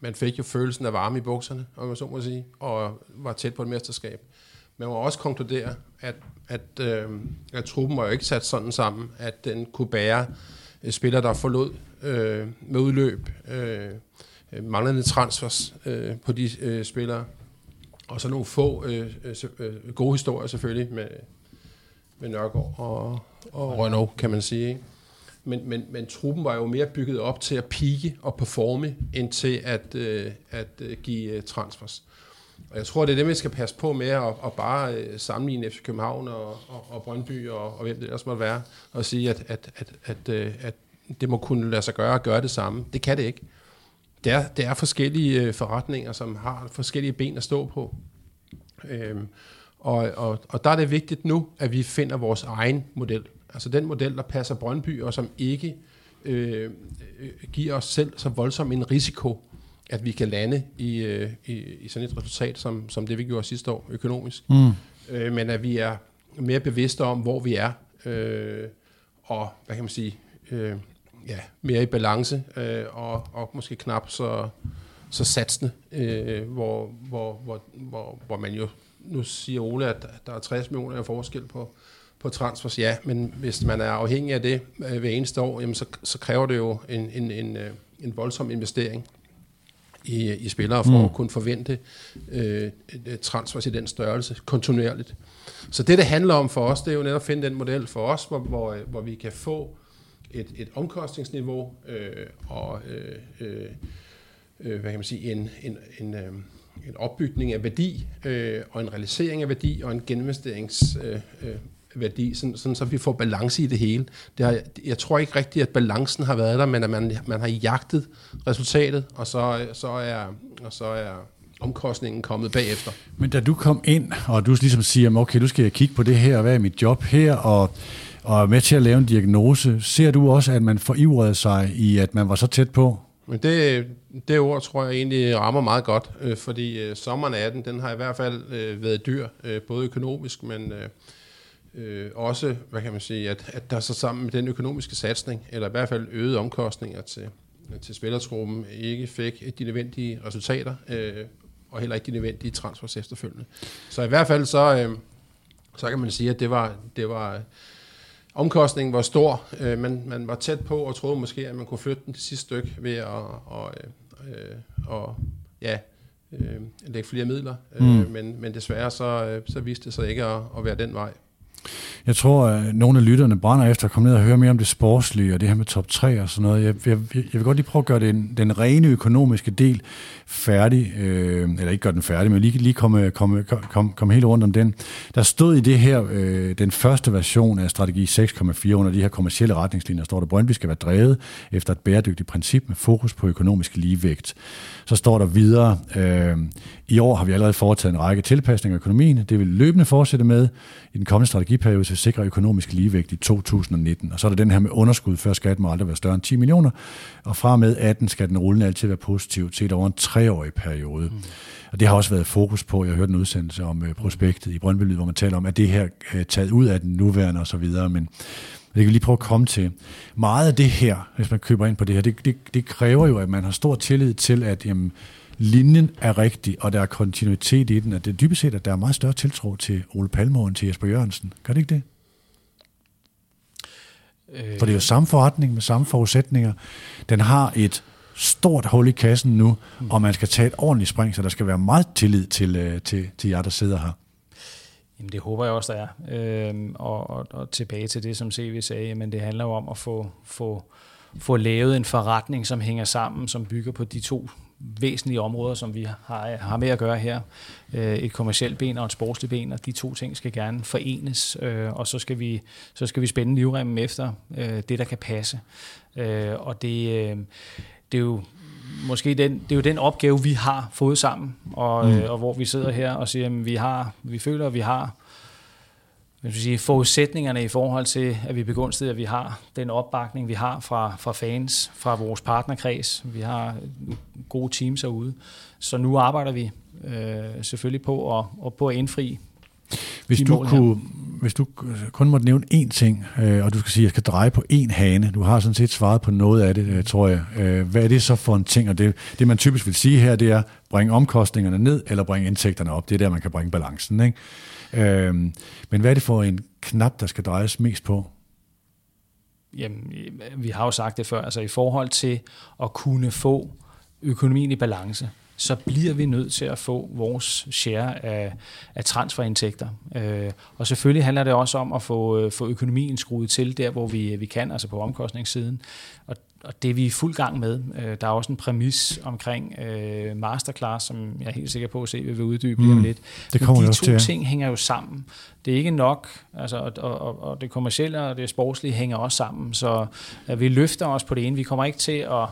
man fik jo følelsen af varme i bukserne, om man så må sige, og var tæt på et mesterskab. Man må også konkludere, at, at, øh, at truppen var jo ikke sat sådan sammen, at den kunne bære øh, spillere, der forlod øh, med udløb, øh, øh, manglende transfers øh, på de øh, spillere, og så nogle få øh, øh, øh, gode historier selvfølgelig med, med Nørgaard og, og Renault, kan man sige. Ikke? Men, men, men truppen var jo mere bygget op til at pike og performe, end til at, øh, at øh, give øh, transfers. Og jeg tror, det er det, vi skal passe på med at, at bare øh, sammenligne FC København og, og, og Brøndby og, og hvem det ellers måtte være, og sige, at, at, at, at, øh, at det må kunne lade sig gøre at gøre det samme. Det kan det ikke. Det er, det er forskellige øh, forretninger, som har forskellige ben at stå på. Øhm, og, og, og der er det vigtigt nu, at vi finder vores egen model. Altså den model, der passer Brøndby, og som ikke øh, øh, giver os selv så voldsom en risiko, at vi kan lande i, øh, i, i sådan et resultat, som, som det vi gjorde sidste år økonomisk. Mm. Øh, men at vi er mere bevidste om, hvor vi er, øh, og hvad kan man sige, øh, ja, mere i balance, øh, og, og måske knap så, så satsende, øh, hvor, hvor, hvor, hvor, hvor man jo, nu siger Ole, at der er 60 millioner af forskel på, på transfers, ja, men hvis man er afhængig af det øh, hver eneste år, jamen så, så kræver det jo en, en, en, øh, en voldsom investering i, i spillere for mm. at kunne forvente øh, transfers i den størrelse kontinuerligt. Så det, det handler om for os, det er jo netop at finde den model for os, hvor, hvor, hvor vi kan få et, et omkostningsniveau øh, og øh, øh, øh, hvad kan man sige, en, en, en, øh, en opbygning af værdi øh, og en realisering af værdi og en geninvesterings øh, øh, værdi, sådan, sådan, så vi får balance i det hele. Det har, jeg tror ikke rigtigt, at balancen har været der, men at man, man har jagtet resultatet, og så, så, er, og så er omkostningen kommet bagefter. Men da du kom ind, og du ligesom siger, okay, du skal jeg kigge på det her, hvad er mit job her, og, og er med til at lave en diagnose, ser du også, at man forivrede sig i, at man var så tæt på? Men det, det ord tror jeg egentlig rammer meget godt, øh, fordi øh, sommeren 18, den har i hvert fald øh, været dyr, øh, både økonomisk, men øh, øh, også, hvad kan man sige, at, at der så sammen med den økonomiske satsning, eller i hvert fald øgede omkostninger til, til spillertruppen, ikke fik de nødvendige resultater, øh, og heller ikke de nødvendige transfers efterfølgende. Så i hvert fald så, øh, så kan man sige, at det var, det var omkostningen var stor. Øh, man, man var tæt på og troede måske, at man kunne flytte den til sidste stykke ved at og, øh, og, ja, øh, lægge flere midler. Øh, mm. Øh, men, men desværre så, øh, så viste det sig ikke at, at være den vej. Jeg tror, at nogle af lytterne brænder efter at komme ned og høre mere om det sportslige og det her med top 3 og sådan noget. Jeg, jeg, jeg vil godt lige prøve at gøre den, den rene økonomiske del færdig, øh, eller ikke gøre den færdig, men lige, lige komme, komme, komme, komme helt rundt om den. Der stod i det her, øh, den første version af strategi 6,4 under de her kommercielle retningslinjer, står der, at Brøndby skal være drevet efter et bæredygtigt princip med fokus på økonomisk ligevægt. Så står der videre, øh, i år har vi allerede foretaget en række tilpasninger af økonomien. Det vil løbende fortsætte med i den kommende strategiperiode til at sikre økonomisk ligevægt i 2019. Og så er der den her med underskud, før skat må aldrig være større end 10 millioner. Og fra med 18 skal den rullende altid være positiv til et over en treårig periode. Mm. Og det har også været fokus på, jeg har hørt en udsendelse om uh, prospektet i Brøndby hvor man taler om, at det her uh, taget ud af den nuværende og så videre, men det kan vi lige prøve at komme til. Meget af det her, hvis man køber ind på det her, det, det, det kræver jo, at man har stor tillid til, at jamen, linjen er rigtig, og der er kontinuitet i den, at det dybest set, at der er meget større tiltro til Ole Palme end til Jesper Jørgensen. Gør det ikke det? Øh... For det er jo samme forretning med samme forudsætninger. Den har et stort hul i kassen nu, mm. og man skal tage et ordentligt spring, så der skal være meget tillid til, øh, til, til jer, der sidder her. Jamen det håber jeg også, der er. Øhm, og, og, og tilbage til det, som CV sagde, men det handler jo om at få, få, få lavet en forretning, som hænger sammen, som bygger på de to væsentlige områder, som vi har, har med at gøre her. Øh, et kommersielt ben og et sportsligt ben, og de to ting skal gerne forenes, øh, og så skal vi, så skal vi spænde livremmen efter øh, det, der kan passe. Og det, det er jo måske den, det er jo den opgave, vi har fået sammen, og, mm. og hvor vi sidder her og siger, at vi, har, vi føler, at vi har jeg sige, forudsætningerne i forhold til, at vi begunstiger, at vi har den opbakning, vi har fra, fra fans, fra vores partnerkreds. Vi har gode teams herude. Så nu arbejder vi øh, selvfølgelig på at, og på at indfri hvis du, kunne, hvis du kun måtte nævne én ting, øh, og du skal sige, at jeg skal dreje på én hane, du har sådan set svaret på noget af det, øh, tror jeg. Øh, hvad er det så for en ting? Og det, det man typisk vil sige her, det er, bringe omkostningerne ned, eller bringe indtægterne op. Det er der, man kan bringe balancen. Ikke? Øhm, men hvad er det for en knap, der skal drejes mest på? Jamen, vi har jo sagt det før, altså i forhold til at kunne få økonomien i balance, så bliver vi nødt til at få vores share af, af transferindtægter. Øh, og selvfølgelig handler det også om at få, øh, få økonomien skruet til der, hvor vi, vi kan, altså på omkostningssiden. Og, og det er vi i fuld gang med. Øh, der er også en præmis omkring øh, masterclass, som jeg er helt sikker på at se, vi vil uddybe mm. lidt. Det kommer Men de to til, ting hænger jo sammen. Det er ikke nok, altså, og, og, og det kommercielle og det sportslige hænger også sammen. Så at vi løfter os på det ene. Vi kommer ikke til at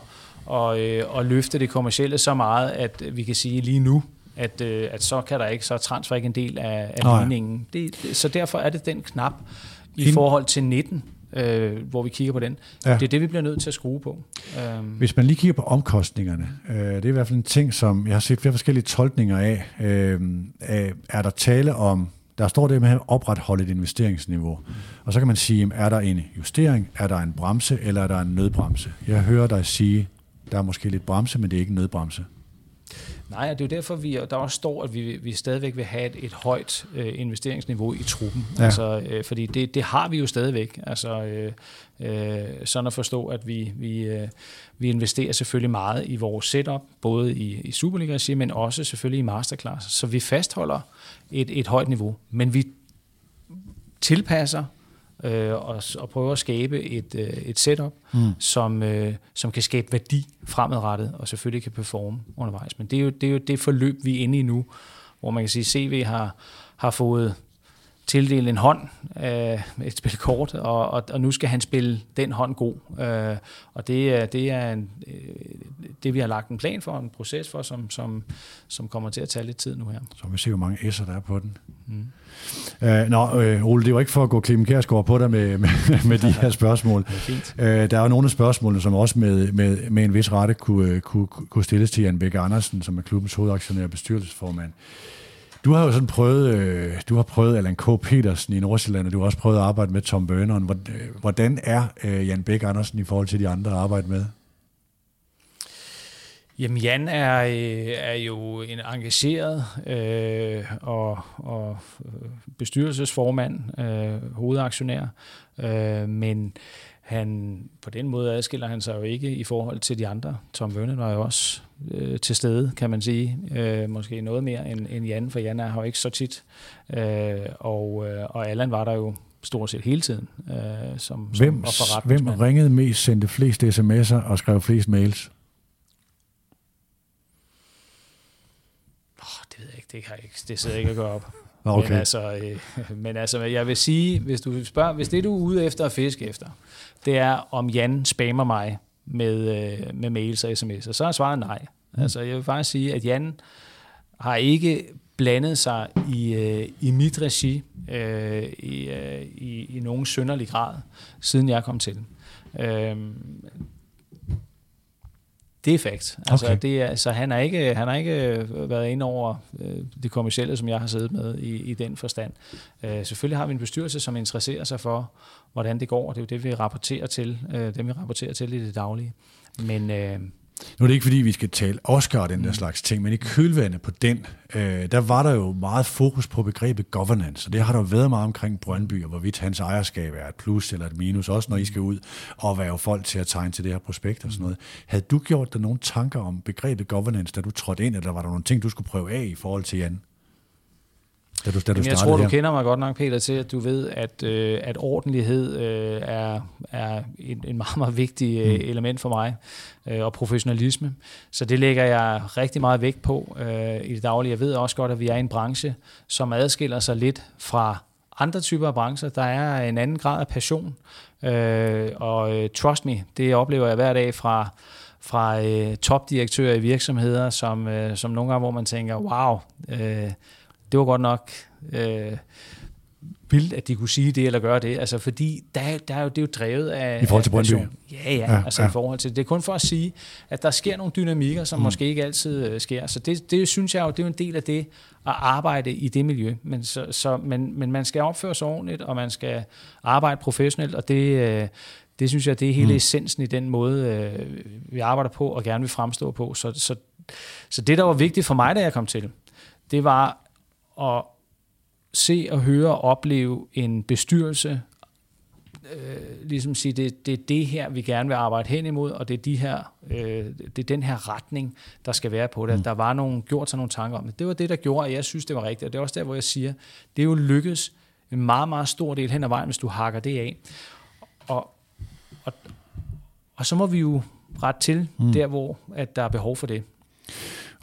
og, øh, og løfte det kommercielle så meget, at vi kan sige lige nu, at, øh, at så kan der ikke, så er transfer ikke en del af, af ligningen. Det, så derfor er det den knap i forhold til 19, øh, hvor vi kigger på den. Ja. Det er det, vi bliver nødt til at skrue på. Um. Hvis man lige kigger på omkostningerne, øh, det er i hvert fald en ting, som jeg har set flere forskellige tolkninger af. Øh, er der tale om, der står det med at opretholde et investeringsniveau, og så kan man sige, er der en justering, er der en bremse, eller er der en nødbremse? Jeg hører dig sige, der er måske lidt bremse, men det er ikke nødbremse. Nej, det er jo derfor, vi, der også står, at vi, vi stadigvæk vil have et, et højt øh, investeringsniveau i truppen. Ja. Altså, øh, fordi det, det har vi jo stadigvæk. Altså, øh, øh, sådan at forstå, at vi, vi, øh, vi investerer selvfølgelig meget i vores setup, både i, i Superliga-regi, men også selvfølgelig i Masterclass. Så vi fastholder et, et højt niveau, men vi tilpasser øh, og, og prøve at skabe et, øh, et setup, mm. som, øh, som kan skabe værdi fremadrettet, og selvfølgelig kan performe undervejs. Men det er jo det, er jo det forløb, vi er inde i nu, hvor man kan sige, at CV har, har fået tildele en hånd øh, et spil kort, og, og, og nu skal han spille den hånd god. Øh, og det, det er en, øh, det, vi har lagt en plan for, en proces for, som, som, som kommer til at tage lidt tid nu her. Så vi ser, hvor mange S'er der er på den. Mm. Uh, nå, uh, Ole, det var ikke for at gå Clemen Kjærsgaard på dig med, med, med de her spørgsmål. Uh, der er jo nogle af spørgsmålene, som også med, med, med en vis rette kunne, kunne, kunne stilles til Jan Bæk Andersen, som er klubbens hovedaktionær og bestyrelsesformand. Du har jo sådan prøvet, øh, du har prøvet Allan K. Petersen i Nordsjælland, og du har også prøvet at arbejde med Tom Burneren. Øh, hvordan er øh, Jan Bæk Andersen i forhold til de andre at arbejde med? Jamen Jan er, øh, er jo en engageret øh, og, og øh, bestyrelsesformand, øh, hovedaktionær, øh, men han, på den måde adskiller han sig jo ikke i forhold til de andre. Tom Vernon var jo også øh, til stede, kan man sige. Øh, måske noget mere end, end Jan, for Jan er jo ikke så tit. Øh, og, øh, og Allan var der jo stort set hele tiden. Øh, som, hvem, som hvem ringede mest, sendte flest sms'er og skrev flest mails? Oh, det ved jeg ikke, det, kan jeg ikke, det sidder jeg ikke at gøre op. Okay. Men, altså, øh, men altså, jeg vil sige, hvis du spørger, hvis det du er ude efter at fiske efter, det er, om Jan spammer mig med, øh, med mails og sms'er, så er svaret nej. Mm. Altså, jeg vil faktisk sige, at Jan har ikke blandet sig i, øh, i mit regi øh, i, øh, i, i nogen synderlig grad, siden jeg kom til. Øh, det er fakt. Altså, okay. det er, så han har ikke, han har ikke øh, været inde over øh, det kommercielle, som jeg har siddet med i, i den forstand. Øh, selvfølgelig har vi en bestyrelse, som interesserer sig for, hvordan det går. Det er jo det, vi rapporterer til, øh, det vi rapporterer til i det daglige. Men, øh, nu er det ikke, fordi vi skal tale Oscar og den der mm. slags ting, men i kølvandet på den, øh, der var der jo meget fokus på begrebet governance, og det har der jo været meget omkring Brøndby, og hvorvidt hans ejerskab er et plus eller et minus, også når I skal ud og være folk til at tegne til det her prospekt og sådan noget. Havde du gjort dig nogle tanker om begrebet governance, da du trådte ind, eller var der nogle ting, du skulle prøve af i forhold til Jan? Da du, da du jeg tror, her. du kender mig godt nok, Peter, til at du ved, at, øh, at ordentlighed øh, er, er en, en meget, meget vigtig øh, mm. element for mig, øh, og professionalisme. Så det lægger jeg rigtig meget vægt på øh, i det daglige. Jeg ved også godt, at vi er i en branche, som adskiller sig lidt fra andre typer af brancher. Der er en anden grad af passion, øh, og øh, trust me, det oplever jeg hver dag fra fra øh, topdirektører i virksomheder, som, øh, som nogle gange, hvor man tænker, wow, øh, det var godt nok øh, vildt, at de kunne sige det eller gøre det. Altså, fordi der, der er jo, det er jo drevet af I forhold til Brøndby? Ja, ja, ja, altså ja. i forhold til det. er kun for at sige, at der sker nogle dynamikker, som mm. måske ikke altid øh, sker. Så det, det synes jeg jo, det er jo en del af det at arbejde i det miljø. Men, så, så, men, men man skal opføre sig ordentligt, og man skal arbejde professionelt, og det, øh, det synes jeg, det er hele mm. essensen i den måde, øh, vi arbejder på og gerne vil fremstå på. Så, så, så det, der var vigtigt for mig, da jeg kom til, det var at se og høre og opleve en bestyrelse, øh, ligesom sige, det, det er det her, vi gerne vil arbejde hen imod, og det er, de her, øh, det er den her retning, der skal være på det. Mm. Der var nogen, gjort sig nogle tanker om det. Det var det, der gjorde, at jeg synes, det var rigtigt. Og det er også der, hvor jeg siger, det er jo lykkedes en meget, meget stor del hen ad vejen, hvis du hakker det af. Og, og, og så må vi jo ret til mm. der, hvor at der er behov for det.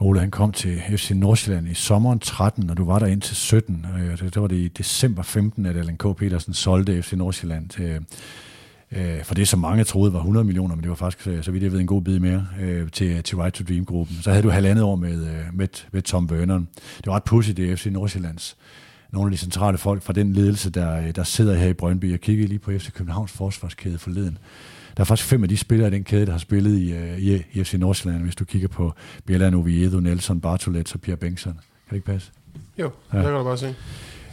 Ole han kom til FC Nordsjælland i sommeren 13, og du var der indtil 17. Øh, det var det i december 15, at Allan K. Petersen solgte FC Nordsjælland til, øh, for det, som mange troede var 100 millioner, men det var faktisk, øh, så vidt jeg ved, en god bid mere øh, til, øh, til Right to Dream-gruppen. Så havde du halvandet år med, med, med Tom Vernon. Det var ret pudsigt, det FC Nordsjællands nogle af de centrale folk fra den ledelse, der, der sidder her i Brøndby. Jeg kiggede lige på FC Københavns forsvarskæde forleden. Der er faktisk fem af de spillere i den kæde, der har spillet i, uh, i, i FC Nordsjælland, hvis du kigger på Bjelland Oviedo, Nelson, Bartolet og Pierre Bengtsson. Kan det ikke passe? Jo, ja. det kan du bare se.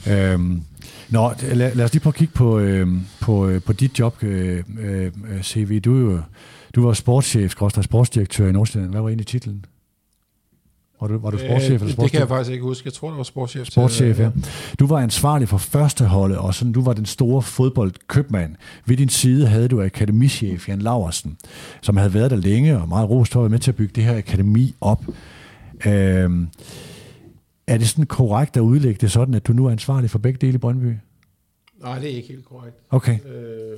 Øhm, nå, lad, lad os lige prøve at kigge på, øh, på, øh, på dit job, øh, øh, CV. Du, du var sportschef, sportsdirektør i Nordsjælland. Hvad var egentlig titlen? Var du, var du sportschef øh, eller sportschef? Det kan jeg faktisk ikke huske. Jeg tror, det var sportschef. Sportschef, ja. Du var ansvarlig for førsteholdet, og sådan, du var den store fodboldkøbmand. Ved din side havde du akademichef Jan Laversen, som havde været der længe og meget rost med til at bygge det her akademi op. Øhm, er det sådan korrekt at udlægge det sådan, at du nu er ansvarlig for begge dele i Brøndby? Nej, det er ikke helt korrekt. Okay. Øh,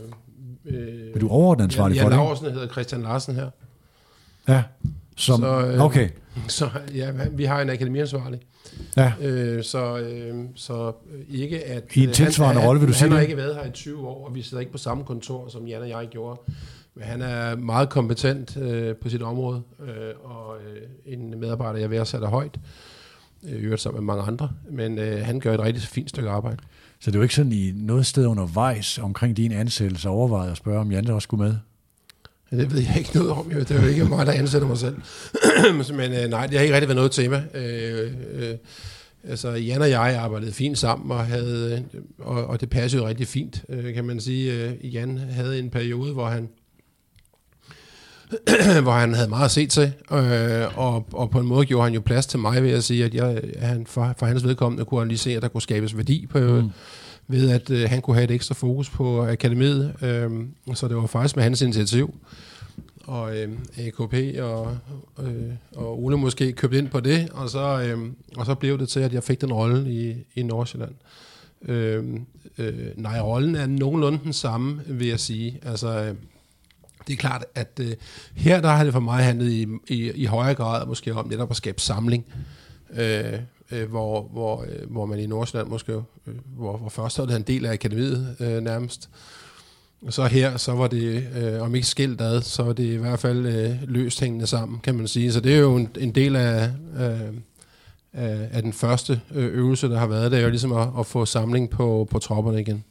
øh, er du overordnet ansvarlig ja, for det? Jan Laversen hedder Christian Larsen her. Ja, som, så, øh, okay. Så ja, vi har en akademiansvarlig. Ja. Øh, så, øh, så ikke at... I en øh, tilsvarende han, rolle, vil du han, sige Han har det? ikke været her i 20 år, og vi sidder ikke på samme kontor, som Jan og jeg gjorde. Men han er meget kompetent øh, på sit område, øh, og øh, en medarbejder, jeg værdsætter højt. Øh, i øvrigt sammen med mange andre. Men øh, han gør et rigtig fint stykke arbejde. Så det er jo ikke sådan, I noget sted undervejs omkring din ansættelse overvejet at spørge, om Jan også skulle med? Det ved jeg ikke noget om, jo. Det er jo ikke mig, der ansætter mig selv. Men øh, nej, det har ikke rigtig været noget tema. Øh, øh, altså, Jan og jeg arbejdede fint sammen, og, havde, øh, og, og det passede jo rigtig fint, øh, kan man sige. Øh, Jan havde en periode, hvor han hvor han havde meget at se til, øh, og, og på en måde gjorde han jo plads til mig ved at sige, at jeg, han, for, for hans vedkommende kunne han lige se, at der kunne skabes værdi på, mm ved at øh, han kunne have et ekstra fokus på akademiet. Øh, så det var faktisk med hans initiativ, og øh, AKP og, øh, og Ole måske købte ind på det, og så, øh, og så blev det til, at jeg fik den rolle i, i Nordsjælland. Øh, øh, nej, rollen er nogenlunde den samme, vil jeg sige. Altså, øh, det er klart, at øh, her der har det for mig handlet i, i, i højere grad måske om netop at skabe samling, øh, øh, hvor, hvor, øh, hvor man i Nordsjælland måske, øh, hvor, hvor først var det en del af akademiet øh, nærmest, og så her, så var det, øh, om ikke skilt ad, så var det i hvert fald øh, løst hængende sammen, kan man sige. Så det er jo en, en del af, øh, af, af den første øh, øvelse, der har været, det er jo ligesom at, at få samling på, på tropperne igen.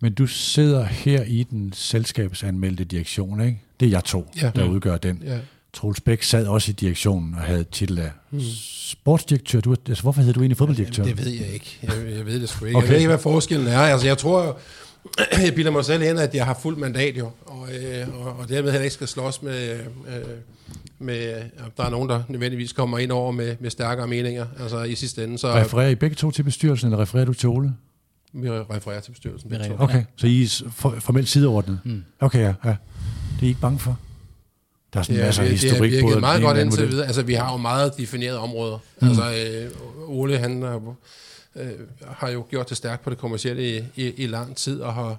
Men du sidder her i den selskabsanmeldte direktion, ikke? Det er jeg to, Ja. der udgør den. Ja. Troels Bæk sad også i direktionen og havde titel af sportsdirektør. Du, altså, hvorfor hedder du egentlig fodbolddirektør? Det ved jeg ikke. Jeg, jeg ved det sgu ikke. Okay. Jeg ved ikke, hvad forskellen er. Altså, jeg tror jeg bilder mig selv ind, at jeg har fuldt mandat jo, og, øh, og, og dermed heller ikke skal slås med, øh, med at der er nogen, der nødvendigvis kommer ind over med, med stærkere meninger, altså i sidste ende, så Refererer I begge to til bestyrelsen, eller refererer du til Ole? vi refererer til bestyrelsen. Okay, så I er formelt sideordnet? Mm. Okay, ja, ja. Det er I ikke bange for? Der er sådan er, masser af det, det historik. virket meget godt indtil videre. Altså, vi har jo meget definerede områder. Mm. Altså, øh, Ole, han har, øh, har jo gjort det stærkt på det kommercielle i, i, i lang tid, og har,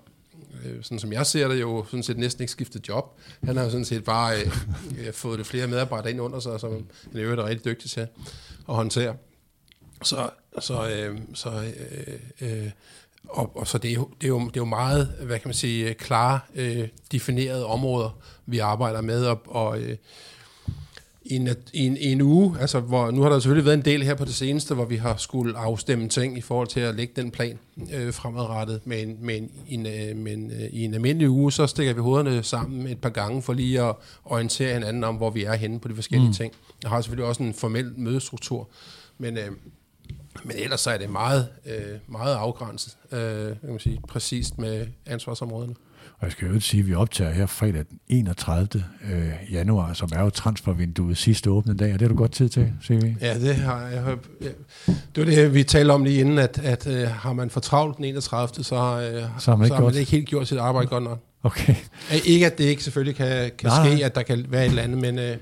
øh, sådan som jeg ser det, jo sådan set næsten ikke skiftet job. Han har jo sådan set bare øh, øh, fået det flere medarbejdere ind under sig, som han i øvrigt er rigtig dygtig til at håndtere. Så, så, øh, så øh, øh, og, og så det er, jo, det, er jo, det er jo meget, hvad kan man sige, klare, øh, definerede områder, vi arbejder med, og, og øh, i en, i, en, i en uge, altså hvor, nu har der selvfølgelig været en del her på det seneste, hvor vi har skulle afstemme ting i forhold til at lægge den plan øh, fremadrettet, men, men, en, øh, men øh, i en almindelig uge, så stikker vi hovederne sammen et par gange for lige at orientere hinanden om, hvor vi er henne på de forskellige mm. ting. Jeg har selvfølgelig også en formel mødestruktur, men, øh, men ellers så er det meget, øh, meget afgrænset, øh, kan man sige, præcist med ansvarsområderne. Og jeg skal jo sige, at vi optager her fredag den 31. Øh, januar, som er jo transfervinduet sidste åbne dag, og det har du godt tid til, CV. Ja, det har jeg. Det var det, vi talte om lige inden, at, at uh, har man for travlt den 31. så, uh, Så har man ikke så har man ikke helt gjort sit arbejde godt nok. Okay. Ikke at det ikke selvfølgelig kan, kan Nej, ske, at der kan være et eller andet, men,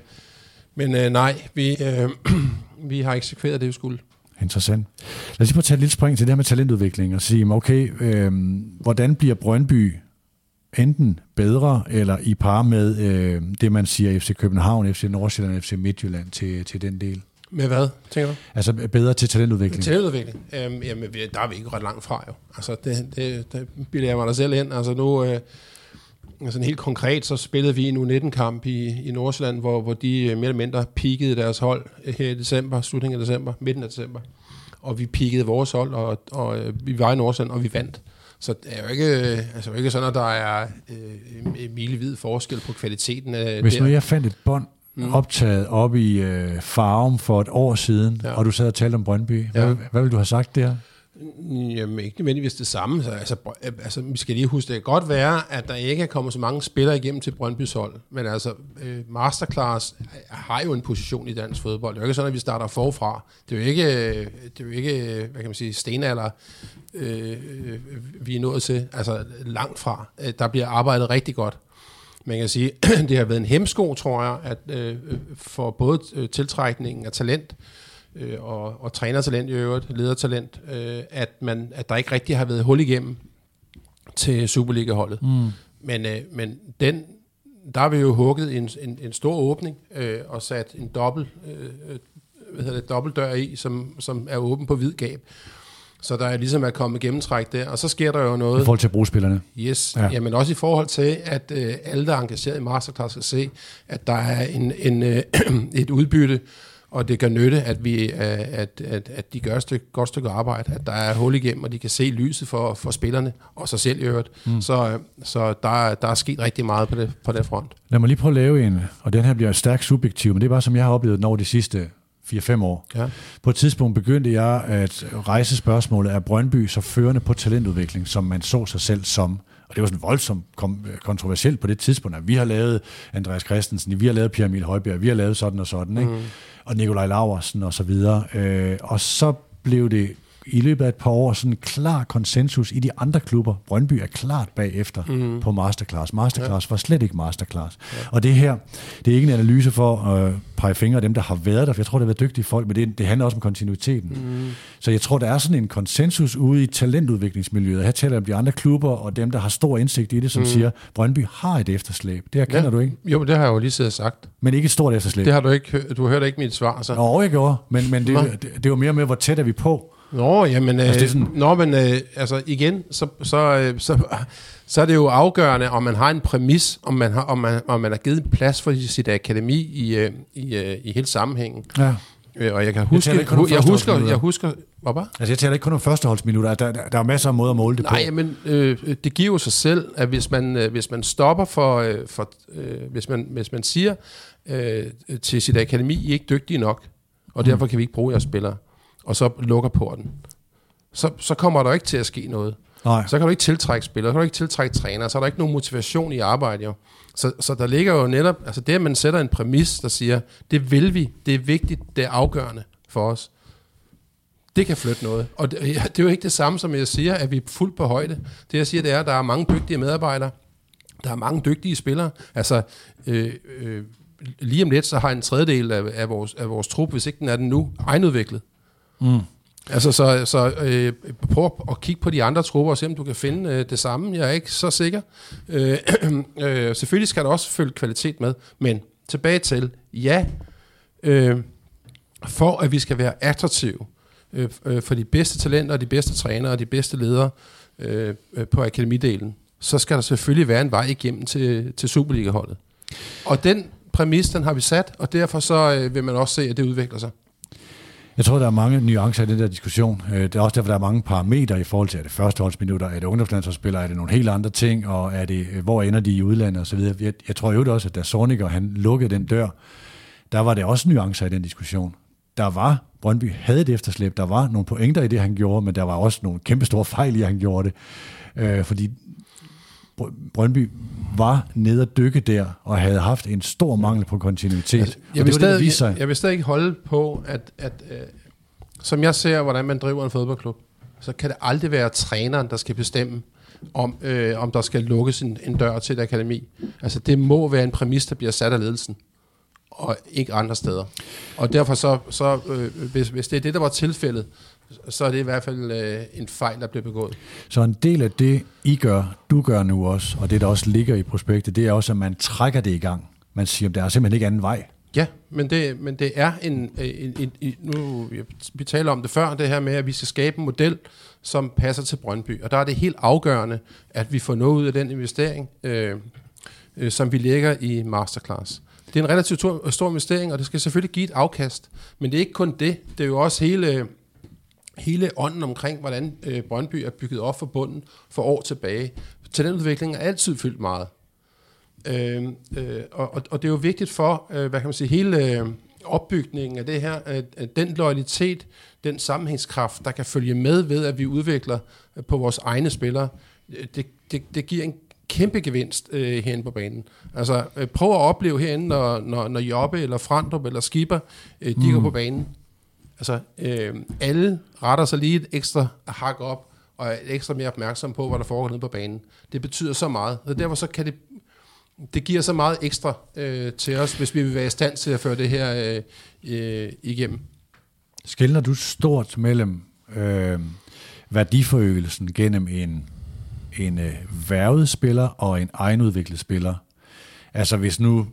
men nej, vi, uh, vi har eksekveret det, vi skulle. Interessant. Lad os lige prøve at tage et lille spring til det her med talentudvikling og sige, okay, øh, hvordan bliver Brøndby enten bedre eller i par med øh, det, man siger FC København, FC Nordsjælland, FC Midtjylland til, til den del? Med hvad, tænker du? Altså bedre til talentudvikling. Talentudvikling. Øhm, jamen, der er vi ikke ret langt fra, jo. Altså, det, det, det bilder jeg mig da selv ind. Altså, nu... Øh, altså, helt konkret, så spillede vi en U19-kamp i, i Nordsjælland, hvor, hvor de øh, mere eller mindre peakede deres hold øh, her i december, slutningen af december, midten af december. Og vi peakede vores hold, og, og øh, vi var i Nordsjælland, og vi vandt. Så det er jo ikke, øh, altså, jo ikke sådan, at der er øh, milevid forskel på kvaliteten af Hvis der. nu jeg fandt et bånd Mm. optaget op i øh, Farum for et år siden, ja. Og du sad og talte om Brøndby, hvad, Ja. hvad ville du have sagt der? Jamen, ikke nødvendigvis det samme. Så, altså, øh, altså, vi skal lige huske, det kan godt være, at der ikke er kommet så mange spillere igennem til Brøndbys hold. Men altså, øh, Masterclass har jo en position i dansk fodbold. Det er jo ikke sådan, at vi starter forfra. Det er jo ikke, det er jo ikke hvad kan man sige, stenalder, øh, øh vi er nået til. Altså, langt fra. Øh, der bliver arbejdet rigtig godt. Man kan sige, det har været en hemsko, tror jeg, at øh, for både tiltrækningen af talent, øh, og, og trænertalent i øvrigt, ledertalent, øh, at, man, at der ikke rigtig har været hul igennem til Superliga-holdet. Mm. Men, øh, men den, der har vi jo hugget en, en, en stor åbning øh, og sat en dobbelt øh, hvad hedder det, dobbeltdør i, som, som er åben på hvid gab. Så der er ligesom at komme gennemtræk der, og så sker der jo noget. I forhold til brugspillerne. Yes, ja. jamen også i forhold til, at øh, alle, der er engageret i Masterclass, skal se, at der er en, en, øh, et udbytte, og det kan nytte, at, vi, øh, at, at, at de gør et stykke, godt stykke arbejde, at der er hul igennem, og de kan se lyset for, for spillerne, og sig selv i øvrigt. Mm. Så, øh, så der, der er sket rigtig meget på det, på det front. Lad mig lige prøve at lave en, og den her bliver stærkt subjektiv, men det er bare som jeg har oplevet den over de sidste 4-5 år. Ja. På et tidspunkt begyndte jeg at rejse spørgsmålet, er Brøndby så førende på talentudvikling, som man så sig selv som? Og det var sådan voldsomt kom, kontroversielt på det tidspunkt, at vi har lavet Andreas Christensen, vi har lavet Pierre Emil Højbjerg, vi har lavet sådan og sådan, ikke? Mm. og Nikolaj Laversen og så videre. Øh, og så blev det i løbet af et par år sådan en klar konsensus i de andre klubber. Brøndby er klart bagefter mm. på Masterclass. Masterclass ja. var slet ikke Masterclass. Ja. Og det her, det er ikke en analyse for at øh, pege fingre af dem, der har været der, for jeg tror, det har været dygtige folk, men det, det handler også om kontinuiteten. Mm. Så jeg tror, der er sådan en konsensus ude i talentudviklingsmiljøet. Her taler jeg om de andre klubber, og dem, der har stor indsigt i det, som mm. siger, Brøndby har et efterslæb. Det her kender ja. du ikke? Jo, det har jeg jo lige siddet sagt. Men ikke et stort efterslæb. Det har du ikke, du har hørt ikke mit svar, så. Nå, jeg gjorde, men, men det, det, det var mere med, hvor tæt er vi på. Nå, jamen, altså, det er sådan... nå, men øh, altså igen, så, så, øh, så, så er det jo afgørende, om man har en præmis, om man har, om man, om man har givet plads for sit akademi i, øh, i, øh, i hele sammenhængen. Ja. Øh, og jeg kan huske, jeg, jeg husker, jeg husker, hvad var? Altså jeg taler ikke kun om førsteholdsminutter, der, der, der er masser af måder at måle det Nej, på. Nej, men øh, det giver jo sig selv, at hvis man, øh, hvis man stopper for, øh, for øh, hvis, man, hvis man siger øh, til sit akademi, I er ikke dygtige nok, og derfor kan vi ikke bruge jeres spillere, og så lukker porten, så, så kommer der ikke til at ske noget. Nej. Så kan du ikke tiltrække spillere, så kan du ikke tiltrække træner, så er der ikke nogen motivation i arbejdet. Jo. Så, så der ligger jo netop, altså det at man sætter en præmis, der siger, det vil vi, det er vigtigt, det er afgørende for os. Det kan flytte noget. Og det, ja, det er jo ikke det samme, som jeg siger, at vi er fuldt på højde. Det jeg siger, det er, at der er mange dygtige medarbejdere, der er mange dygtige spillere. Altså, øh, øh, lige om lidt, så har en tredjedel af, af, vores, af vores trup, hvis ikke den er den nu, egenudviklet. Mm. Altså, så, så øh, prøv at kigge på de andre trupper og se, om du kan finde øh, det samme. Jeg er ikke så sikker. Øh, øh, selvfølgelig skal der også følge kvalitet med, men tilbage til, ja, øh, for at vi skal være attraktive øh, øh, for de bedste talenter, de bedste trænere og de bedste ledere øh, øh, på akademidelen, så skal der selvfølgelig være en vej igennem til, til Superliga-holdet. Og den præmis, den har vi sat, og derfor så øh, vil man også se, at det udvikler sig. Jeg tror, der er mange nuancer i den der diskussion. Øh, det er også derfor, der er mange parametre i forhold til, er det førsteholdsminutter, er det ungdomslandsholdsspillere, er det nogle helt andre ting, og er det, øh, hvor ender de i udlandet osv. Jeg, jeg tror jo også, at da Sorniger han lukkede den dør, der var det også nuancer i den diskussion. Der var, Brøndby havde et efterslæb, der var nogle pointer i det, han gjorde, men der var også nogle kæmpe store fejl i, at han gjorde det. Øh, fordi Brøndby var nede at dykke der, og havde haft en stor mangel på kontinuitet. Altså, jeg, vil stadig, det, jeg, jeg vil stadig ikke holde på, at, at øh, som jeg ser, hvordan man driver en fodboldklub, så kan det aldrig være træneren, der skal bestemme, om, øh, om der skal lukkes en, en dør til et akademi. Altså det må være en præmis, der bliver sat af ledelsen, og ikke andre steder. Og derfor så, så øh, hvis, hvis det er det, der var tilfældet, så er det i hvert fald øh, en fejl, der bliver begået. Så en del af det, I gør, du gør nu også, og det, der også ligger i prospektet, det er også, at man trækker det i gang. Man siger, at der er simpelthen ikke anden vej. Ja, men det, men det er en, en, en, en nu, vi taler om det før, det her med, at vi skal skabe en model, som passer til Brøndby. Og der er det helt afgørende, at vi får noget ud af den investering, øh, øh, som vi lægger i Masterclass. Det er en relativt stor, stor investering, og det skal selvfølgelig give et afkast. Men det er ikke kun det. Det er jo også hele hele ånden omkring, hvordan øh, Brøndby er bygget op for bunden for år tilbage. Talentudvikling er altid fyldt meget. Øh, øh, og, og det er jo vigtigt for, øh, hvad kan man sige, hele øh, opbygningen af det her, at, at den loyalitet, den sammenhængskraft, der kan følge med ved, at vi udvikler øh, på vores egne spillere, øh, det, det, det giver en kæmpe gevinst øh, herinde på banen. Altså, øh, prøv at opleve herinde, når, når, når Jobbe eller Frandrup eller Skipper, øh, de mm. går på banen Altså, øh, alle retter sig lige et ekstra hak op, og er ekstra mere opmærksom på, hvad der foregår nede på banen. Det betyder så meget. Og derfor så kan det, det giver så meget ekstra øh, til os, hvis vi vil være i stand til at føre det her øh, øh, igennem. Skældner du stort mellem øh, værdiforøgelsen gennem en, en øh, værvet spiller og en egenudviklet spiller? Altså hvis nu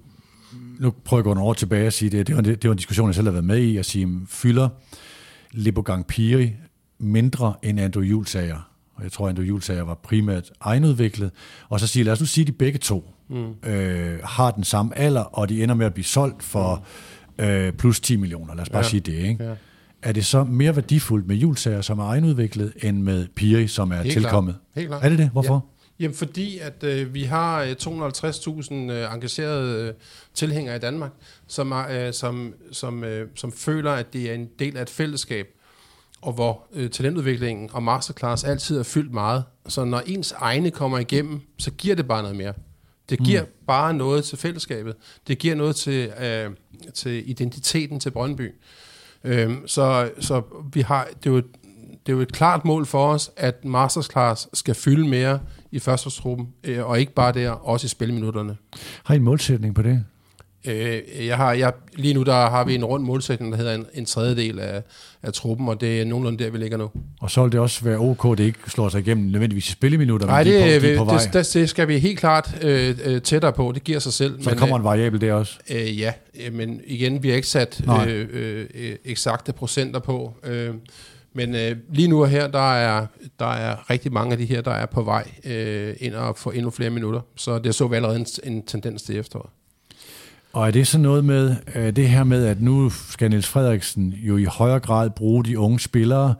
nu prøver jeg at gå nogle år tilbage og sige det, det var, det var en diskussion, jeg selv har været med i, at sige, fylder Libogang Piri mindre end Andrew Julsager? Og jeg tror, Andrew Julsager var primært egenudviklet. Og så sige, lad os nu sige, at de begge to mm. øh, har den samme alder, og de ender med at blive solgt for mm. øh, plus 10 millioner. Lad os bare ja. sige det, ikke? Ja. Er det så mere værdifuldt med Julsager, som er egenudviklet, end med Piri, som er Helt tilkommet? Klar. Helt klar. Er det det? Hvorfor? Ja. Jamen fordi, at øh, vi har 250.000 øh, øh, engagerede øh, tilhængere i Danmark, som, er, øh, som, som, øh, som føler, at det er en del af et fællesskab, og hvor øh, talentudviklingen og masterclass altid er fyldt meget. Så når ens egne kommer igennem, så giver det bare noget mere. Det giver mm. bare noget til fællesskabet. Det giver noget til, øh, til identiteten til Brøndby. Øh, så, så vi har, det, er jo, det er jo et klart mål for os, at masterclass skal fylde mere i førsteårstruppen, øh, og ikke bare der, også i spilminutterne. Har I en målsætning på det? Øh, jeg har, jeg, lige nu der har vi en rund målsætning, der hedder en, en tredjedel af, af truppen, og det er nogenlunde der, vi ligger nu. Og så vil det også være ok, det ikke slår sig igennem nødvendigvis i spilleminutter, Nej, det, de på, de på vej. Det, det, skal vi helt klart øh, øh, tættere på, det giver sig selv. Så men, der kommer en variabel der også? Øh, ja, men igen, vi har ikke sat øh, øh, øh, eksakte procenter på. Øh, men øh, lige nu og her, der er, der er rigtig mange af de her, der er på vej øh, ind og få endnu flere minutter. Så det så vi allerede en, en tendens til efteråret. Og er det så noget med øh, det her med, at nu skal Niels Frederiksen jo i højere grad bruge de unge spillere,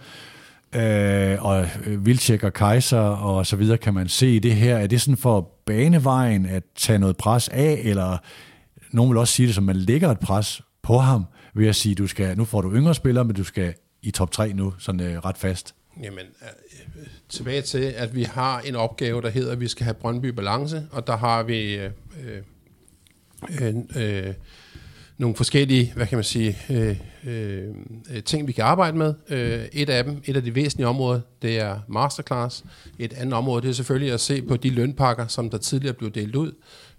øh, og øh, Vilcek og Kaiser og så videre, kan man se i det her. Er det sådan for banevejen at tage noget pres af, eller nogen vil også sige det som, man lægger et pres på ham, ved at sige, du skal, nu får du yngre spillere, men du skal i top 3 nu, sådan øh, ret fast? Jamen, øh, øh, tilbage til, at vi har en opgave, der hedder, at vi skal have Brøndby balance, og der har vi øh, øh, øh, nogle forskellige, hvad kan man sige, øh, øh, øh, ting, vi kan arbejde med. Øh, et af dem, et af de væsentlige områder, det er masterclass. Et andet område, det er selvfølgelig at se på de lønpakker, som der tidligere blev delt ud.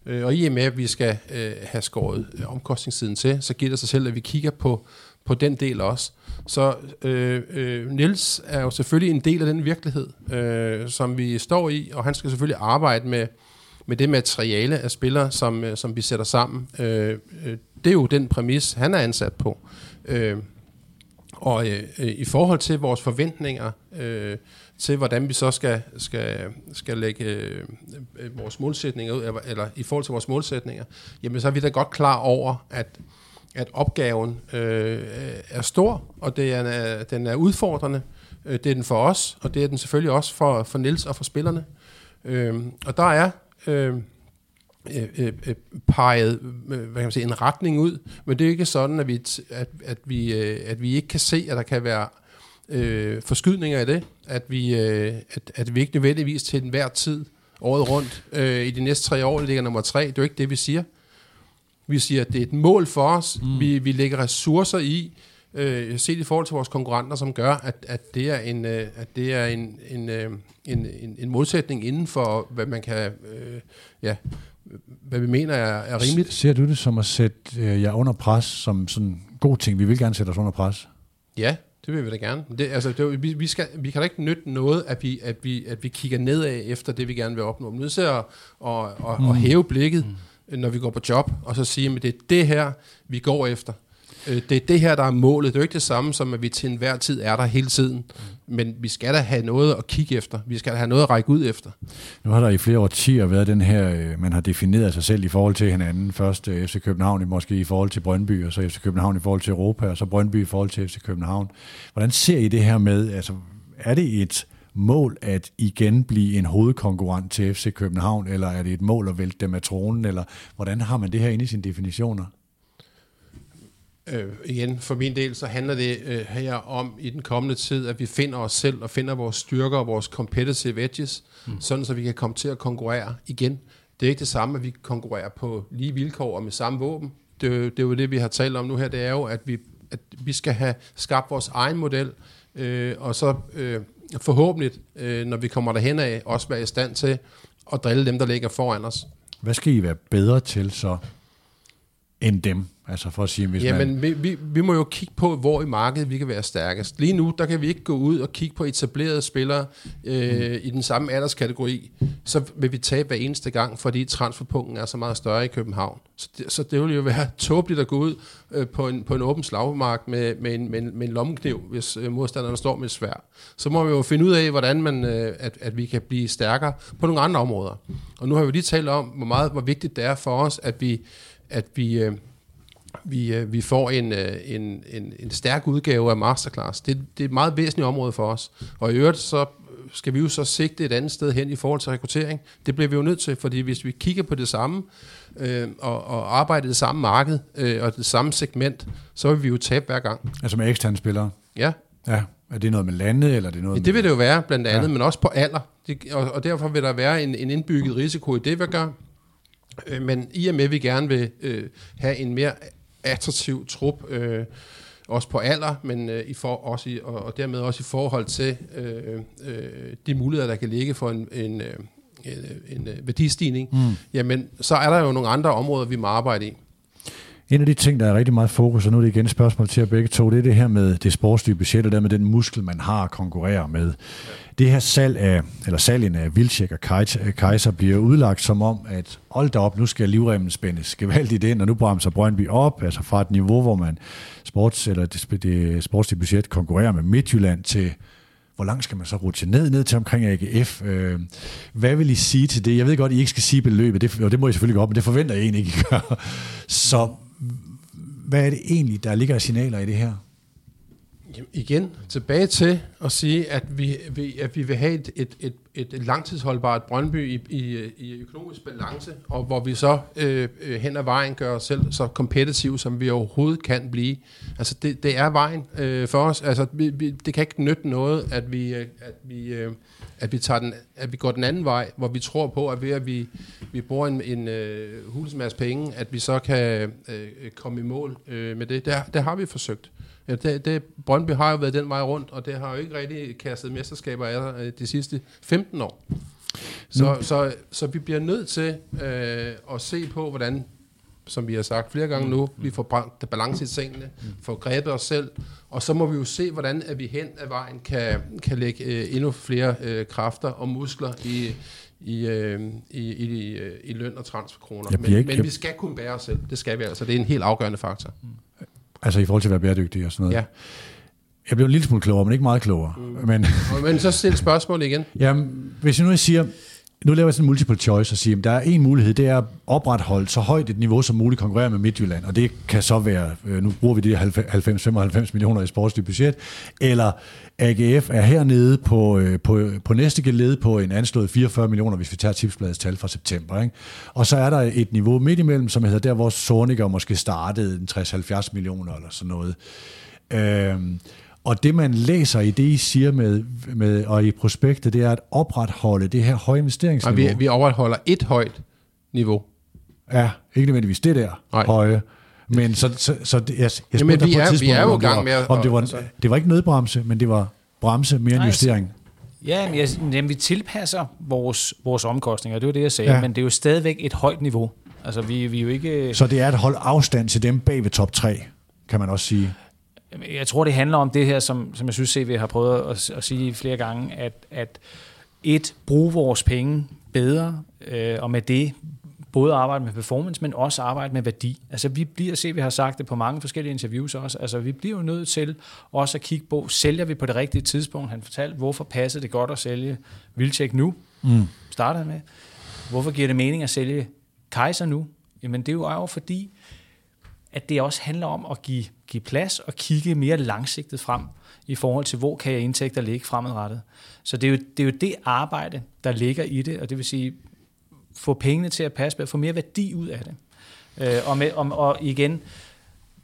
Øh, og i og med, at vi skal øh, have skåret øh, omkostningssiden til, så giver det sig selv, at vi kigger på på den del også. Så øh, øh, Nils er jo selvfølgelig en del af den virkelighed, øh, som vi står i, og han skal selvfølgelig arbejde med, med det materiale af spillere, som, øh, som vi sætter sammen. Øh, øh, det er jo den præmis, han er ansat på. Øh, og øh, øh i forhold til vores forventninger øh, til, hvordan vi så skal, skal, skal lægge øh, vores målsætninger ud, eller, eller i forhold til vores målsætninger, jamen så er vi da godt klar over, at at opgaven øh, er stor, og det er, den er udfordrende. Øh, det er den for os, og det er den selvfølgelig også for, for Nils og for spillerne. Øh, og der er øh, øh, øh, øh peget øh, hvad kan man sige, en retning ud, men det er ikke sådan, at vi, at, at vi, øh, at vi ikke kan se, at der kan være øh, forskydninger i det, at vi, øh, at, at vi ikke nødvendigvis til enhver tid året rundt øh, i de næste tre år ligger nummer tre. Det er jo ikke det, vi siger. Vi siger, at det er et mål for os. Mm. Vi, vi lægger ressourcer i, øh, set i forhold til vores konkurrenter, som gør, at, at det er en, øh, at det er en, en, øh, en, en, en modsætning inden for, hvad man kan, øh, ja, hvad vi mener er, er rimeligt. Ser du det som at sætte øh, jer under pres, som sådan en god ting? Vi vil gerne sætte os under pres. Ja, det vil vi da gerne. Det, altså, det, vi, vi, skal, vi kan da ikke nytte noget, at vi, at, vi, at vi kigger nedad efter det, vi gerne vil opnå. Men nu ser at, at, at, mm. at hæve blikket. Mm når vi går på job, og så sige, at det er det her, vi går efter. Øh, det er det her, der er målet. Det er jo ikke det samme som, at vi til enhver tid er der hele tiden. Men vi skal da have noget at kigge efter. Vi skal da have noget at række ud efter. Nu har der i flere årtier været den her, øh, man har defineret sig selv i forhold til hinanden. Først øh, FC København måske i forhold til Brøndby, og så FC København i forhold til Europa, og så Brøndby i forhold til FC København. Hvordan ser I det her med, altså er det et mål at igen blive en hovedkonkurrent til FC København, eller er det et mål at vælte dem af tronen, eller hvordan har man det her inde i sine definitioner? Øh, igen, for min del, så handler det øh, her om i den kommende tid, at vi finder os selv og finder vores styrker og vores competitive edges, mm. sådan så vi kan komme til at konkurrere igen. Det er ikke det samme, at vi konkurrerer på lige vilkår og med samme våben. Det, det er jo det, vi har talt om nu her, det er jo, at vi, at vi skal have skabt vores egen model, øh, og så øh, forhåbentlig, øh, når vi kommer derhen af, også være i stand til at drille dem, der ligger foran os. Hvad skal I være bedre til så end dem? Altså for at sige, hvis Jamen, man... vi, vi, vi må jo kigge på, hvor i markedet vi kan være stærkest. Lige nu, der kan vi ikke gå ud og kigge på etablerede spillere øh, i den samme alderskategori. Så vil vi tabe hver eneste gang, fordi transferpunkten er så meget større i København. Så det, så det vil jo være tåbeligt at gå ud øh, på, en, på en åben slagmark med, med, en, med, en, med en lommekniv, hvis øh, modstanderne står med svær. Så må vi jo finde ud af, hvordan man, øh, at, at vi kan blive stærkere på nogle andre områder. Og nu har vi lige talt om, hvor meget hvor vigtigt det er for os, at vi, at vi øh, vi, øh, vi får en, øh, en, en, en stærk udgave af Masterclass. Det, det er et meget væsentligt område for os. Og i øvrigt så skal vi jo så sigte et andet sted hen i forhold til rekruttering. Det bliver vi jo nødt til, fordi hvis vi kigger på det samme øh, og, og arbejder i det samme marked øh, og det samme segment, så vil vi jo tabe hver gang. Altså med eksterne spillere. Ja, Ja. Er det noget med landet, eller er det noget Ja, det vil det jo være, blandt andet, ja. men også på alder. Det, og, og derfor vil der være en, en indbygget risiko i det, vi gør. Øh, men i og med, at vi gerne vil øh, have en mere attraktiv trup, øh, også på alder, men øh, i for, også i, og, og dermed også i forhold til øh, øh, de muligheder, der kan ligge for en, en, øh, en, en øh, værdistigning, mm. jamen så er der jo nogle andre områder, vi må arbejde i. En af de ting, der er rigtig meget fokus, og nu er det igen et spørgsmål til jer begge to, det er det her med det sportslige budget, og dermed den muskel, man har at konkurrere med. Det her salg af, eller salgen af Vilcek og Kaiser øh, bliver udlagt som om, at hold da op, nu skal livremmen spændes gevaldigt ind, og nu bremser Brøndby op, altså fra et niveau, hvor man sports, eller det, det sportslige budget konkurrerer med Midtjylland til, hvor langt skal man så rutsche ned, ned til omkring AGF? Øh, hvad vil I sige til det? Jeg ved godt, I ikke skal sige beløbet, det, og det må I selvfølgelig godt, men det forventer jeg egentlig ikke, I gør. Så hvad er det egentlig, der ligger af signaler i det her? Igen, tilbage til at sige, at vi, vi, at vi vil have et, et, et, et langtidsholdbart Brøndby i, i, i økonomisk balance, og hvor vi så øh, øh, hen ad vejen gør os selv så kompetitive, som vi overhovedet kan blive. Altså, det, det er vejen øh, for os. Altså, vi, vi, det kan ikke nytte noget, at vi, øh, at vi, øh, at vi, tager den, at vi går den anden vej, hvor vi tror på, at ved at vi, vi bruger en, en øh, hulsmasse penge, at vi så kan øh, komme i mål øh, med det. det. Det har vi forsøgt. Ja, det, det, Brøndby har jo været den vej rundt, og det har jo ikke rigtig kastet mesterskaber af øh, de sidste 15 år. Så, så, så vi bliver nødt til øh, at se på, hvordan, som vi har sagt flere gange nu, vi får bragt balance i tingene, får grebet os selv, og så må vi jo se, hvordan at vi hen ad vejen kan, kan lægge øh, endnu flere øh, kræfter og muskler i, i, øh, i, i, øh, i løn og transferkroner. Men, ikke- men jeg- vi skal kunne bære os selv. Det skal vi altså. Det er en helt afgørende faktor. Altså i forhold til at være bæredygtig og sådan noget. Ja. Jeg blev en lille smule klogere, men ikke meget klogere. Mm. Men Men så stil spørgsmål igen. jamen, hvis jeg nu siger, nu laver jeg sådan en multiple choice og siger, at der er en mulighed, det er at opretholde så højt et niveau som muligt konkurrere med Midtjylland, og det kan så være, øh, nu bruger vi de 90-95 millioner i sportsligt budget, eller AGF er hernede på, øh, på, på næste geled på en anslået 44 millioner, hvis vi tager tipsbladets tal fra september. Ikke? Og så er der et niveau midt imellem, som hedder der, hvor Sorniger måske startede en 60-70 millioner eller sådan noget. Øhm, og det, man læser i det, I siger med, med, og i prospektet, det er at opretholde det her høje Og investeringsniveau. vi, vi overholder et højt niveau. Ja, ikke nødvendigvis det der Nej. høje. Men så, så, så det, jeg, jeg spurgte Jamen, vi på et er- vi tidspunkt, er jo om i det gang var- med at- Om det, var, altså- det var ikke nødbremse, men det var bremse mere end justering. Ja, men jeg, jamen, vi tilpasser vores, vores omkostninger, det var det, jeg sagde, ja. men det er jo stadigvæk et højt niveau. Altså, vi, vi er jo ikke... Så det er at holde afstand til dem bag ved top 3, kan man også sige. Jeg tror, det handler om det her, som, som jeg synes, CV har prøvet at, at sige flere gange, at, at et, bruge vores penge bedre, øh, og med det både arbejde med performance, men også arbejde med værdi. Altså vi bliver, se, vi har sagt det på mange forskellige interviews også, altså vi bliver jo nødt til også at kigge på, sælger vi på det rigtige tidspunkt? Han fortalte, hvorfor passede det godt at sælge Vilcek nu? Mm. Starter med. Hvorfor giver det mening at sælge Kaiser nu? Jamen det er jo fordi, at det også handler om at give, give plads og kigge mere langsigtet frem i forhold til, hvor kan jeg indtægter ligge fremadrettet. Så det er, jo, det er jo det arbejde, der ligger i det, og det vil sige, få pengene til at passe, få mere værdi ud af det. Øh, og, med, og, og igen,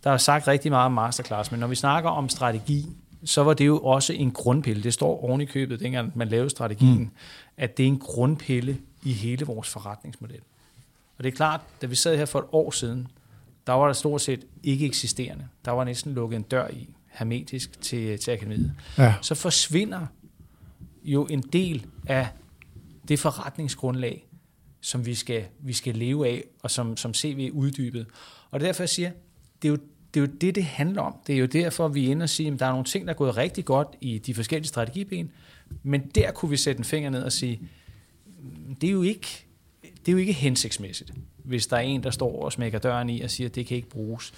der er sagt rigtig meget om masterclass, men når vi snakker om strategi, så var det jo også en grundpille. Det står oven i købet, dengang man lavede strategien, mm. at det er en grundpille i hele vores forretningsmodel. Og det er klart, da vi sad her for et år siden, der var der stort set ikke eksisterende. Der var næsten lukket en dør i, hermetisk til, til akademiet. Ja. Så forsvinder jo en del af det forretningsgrundlag, som vi skal, vi skal leve af, og som, som CV uddybet. Og er derfor, jeg siger, det er jo det er jo det, det handler om. Det er jo derfor, vi er inde og sige, at der er nogle ting, der er gået rigtig godt i de forskellige strategiben, men der kunne vi sætte en finger ned og sige, det er jo ikke, det er jo ikke hensigtsmæssigt, hvis der er en, der står og smækker døren i og siger, at det kan ikke bruges.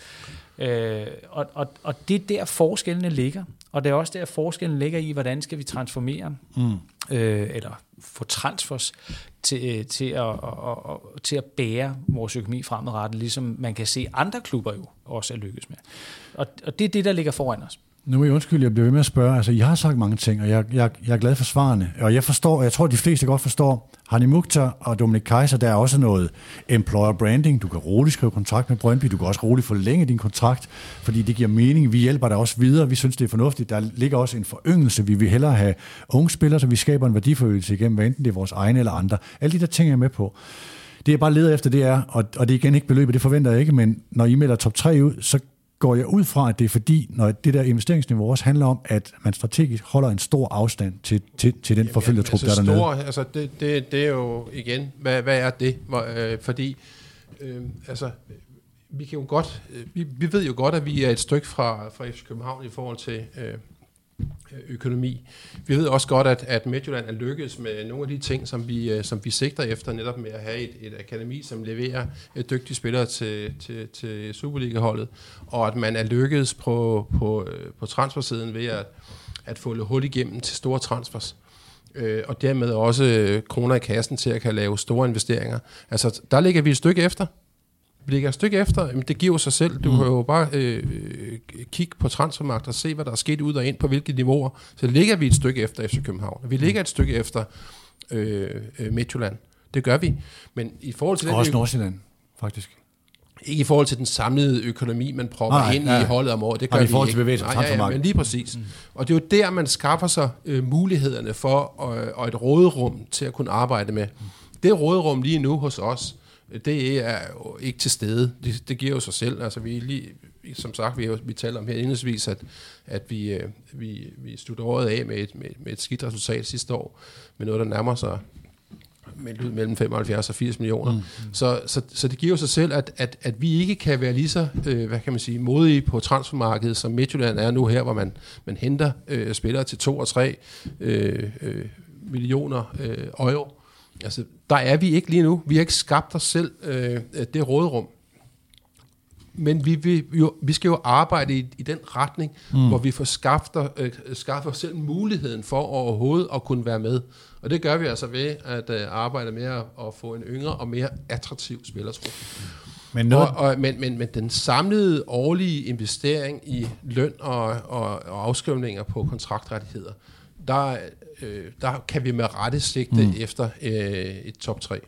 Øh, og, og, og det er der forskellene ligger, og det er også der forskellen ligger i, hvordan skal vi transformere, mm. øh, eller få transfers til, til, at, og, og, til at bære vores økonomi fremadrettet, ligesom man kan se andre klubber jo også er lykkes med. Og, og det er det, der ligger foran os. Nu må jeg undskylde, jeg bliver ved med at spørge. Altså, I har sagt mange ting, og jeg, jeg, jeg er glad for svarene. Og jeg forstår, og jeg tror, at de fleste godt forstår, Hani Mukhtar og Dominik Kaiser, der er også noget employer branding. Du kan roligt skrive kontrakt med Brøndby, du kan også roligt forlænge din kontrakt, fordi det giver mening. Vi hjælper dig også videre, vi synes, det er fornuftigt. Der ligger også en foryngelse. Vi vil hellere have unge spillere, så vi skaber en værdiforøgelse igennem, hvad enten det er vores egne eller andre. Alle de der ting jeg er med på. Det jeg bare leder efter, det er, og, og det er igen ikke beløbet, det forventer jeg ikke, men når I melder top 3 ud, så går jeg ud fra, at det er fordi, når det der investeringsniveau også handler om, at man strategisk holder en stor afstand til, til, til den forfølgertrup, altså der er dernede. Stor, altså det, det, det er jo igen, hvad, hvad er det? Hvor, øh, fordi, øh, altså, vi kan jo godt, øh, vi, vi ved jo godt, at vi er et stykke fra, fra FC København i forhold til øh, Øh, økonomi. Vi ved også godt, at, at Midtjylland er lykkedes med nogle af de ting, som vi, øh, som vi sigter efter, netop med at have et, et akademi, som leverer øh, dygtige spillere til, til, til Superliga-holdet, og at man er lykkedes på, på, på transfersiden ved at, at få hul igennem til store transfers øh, og dermed også kroner i kassen til at kan lave store investeringer. Altså, der ligger vi et stykke efter ligger et stykke efter, jamen det giver sig selv. Du mm. kan jo bare øh, kigge på transfermagt og se, hvad der er sket ud og ind på hvilke niveauer. Så ligger vi et stykke efter FC København. Vi ligger et stykke efter øh, øh, Midtjylland. Det gør vi. Men i forhold til den... Også Nordsjælland, faktisk. Ikke i forhold til den samlede økonomi, man nej, ind ja. i holdet om året. Det gør nej, i forhold til bevægelse nej, ja, ja, men lige præcis. Mm. Og det er jo der, man skaffer sig øh, mulighederne for øh, og et råderum til at kunne arbejde med. Mm. Det råderum lige nu hos os, det er jo ikke til stede. Det, det giver jo sig selv. Altså, vi lige, som sagt, vi, vi taler om her indledningsvis, at, at vi, øh, vi, vi slutter året af med et, med, med et skidt resultat sidste år, med noget, der nærmer sig mellem 75 og 80 millioner. Mm. Så, så, så det giver jo sig selv, at, at, at vi ikke kan være lige så, øh, hvad kan man sige, modige på transfermarkedet, som Midtjylland er nu her, hvor man, man henter øh, spillere til 2 og 3 øh, øh, millioner øh, euro Altså, der er vi ikke lige nu. Vi har ikke skabt os selv øh, det råderum. Men vi, vi, jo, vi skal jo arbejde i, i den retning, mm. hvor vi får skaffet, øh, skaffet os selv muligheden for overhovedet at kunne være med. Og det gør vi altså ved at øh, arbejde med at, at få en yngre og mere attraktiv spillertrup. Men, noget... og, og, men, men, men den samlede årlige investering i løn og, og, og afskrivninger på kontraktrettigheder, der, øh, der kan vi med rette sigte mm. efter øh, et top 3.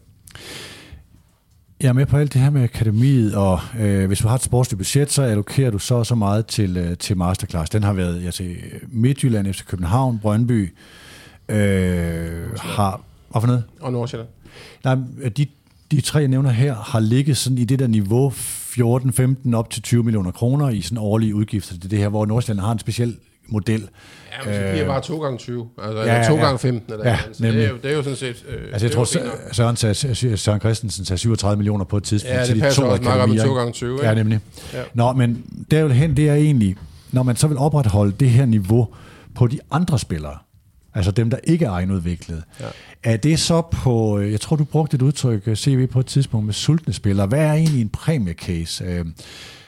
Jeg er med på alt det her med akademiet, og øh, hvis du har et sportsligt budget, så allokerer du så så meget til, øh, til masterclass. Den har været jeg siger, Midtjylland, efter København, Brøndby, øh, har... Hvad for noget? Og Nordsjælland. Nej, de, de tre, jeg nævner her, har ligget sådan i det der niveau 14-15 op til 20 millioner kroner i sådan årlige udgifter til det her, hvor Nordsjælland har en speciel model. Ja, men så bliver bare 2 gange 20, altså ja, ja, 2 gange 15 eller ja, så det, er jo, det er jo sådan set... Øh, altså jeg tror, Søren, sagde, Søren Christensen sagde 37 millioner på et tidspunkt. Ja, det passer også meget med 2 gange 20. Ikke? Ja, nemlig. Ja. Nå, men derhen, det er egentlig, når man så vil opretholde det her niveau på de andre spillere, altså dem, der ikke er egenudviklet, ja. er det så på, jeg tror, du brugte et udtryk, øh, CV på et tidspunkt med sultne spillere. Hvad er egentlig en præmiecase? Øh,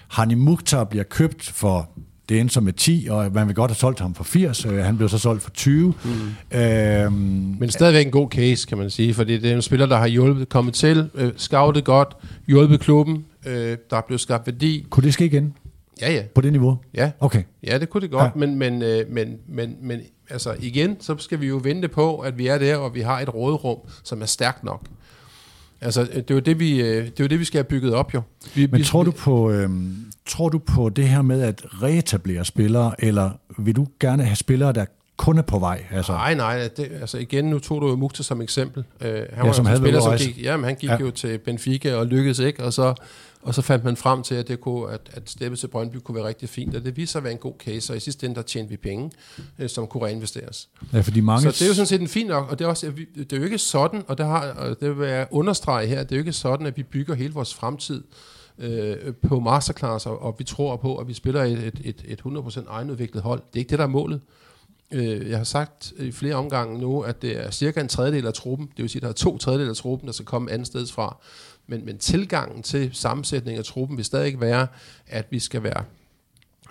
Hani Mukhtar bliver købt for det endte som med 10, og man vil godt have solgt ham for 80. Øh, han blev så solgt for 20. Mm. Øhm, Men stadigvæk en god case, kan man sige, fordi det er en spiller, der har hjulpet, kommet til, øh, scoutet godt, hjulpet klubben, øh, der er blevet skabt værdi. Kunne det ske igen? Ja, ja. På det niveau? Ja. Okay. Ja, det kunne det godt, ja. men, men, øh, men, men, men altså igen, så skal vi jo vente på, at vi er der, og vi har et råderum, som er stærkt nok. Altså, det er jo det, vi, øh, det, er jo det, vi skal have bygget op, jo. Vi, Men tror du på, øhm, tror du på det her med at reetablere spillere, eller vil du gerne have spillere, der kun er på vej? Altså? Nej, nej. Det, altså igen, nu tog du jo Mukta som eksempel. Uh, han ja, var som en spiller, som gik, jamen, han gik ja. jo til Benfica og lykkedes ikke, og så, og så fandt man frem til, at, det kunne, at, at steppe til Brøndby kunne være rigtig fint, og det viste sig at være en god case, og i sidste ende, der tjente vi penge, uh, som kunne reinvesteres. Ja, fordi mange... Så det er jo sådan set en fin nok, og det er, også, det er jo ikke sådan, og det, har, og det vil jeg understrege her, det er jo ikke sådan, at vi bygger hele vores fremtid øh, på masterclass, og, og vi tror på, at vi spiller et, et, et, et 100% egenudviklet hold. Det er ikke det, der er målet. Øh, jeg har sagt i flere omgange nu, at det er cirka en tredjedel af truppen, det vil sige, at der er to tredjedel af truppen, der skal komme andet sted fra. Men, men tilgangen til sammensætning af truppen vil stadig være, at vi skal være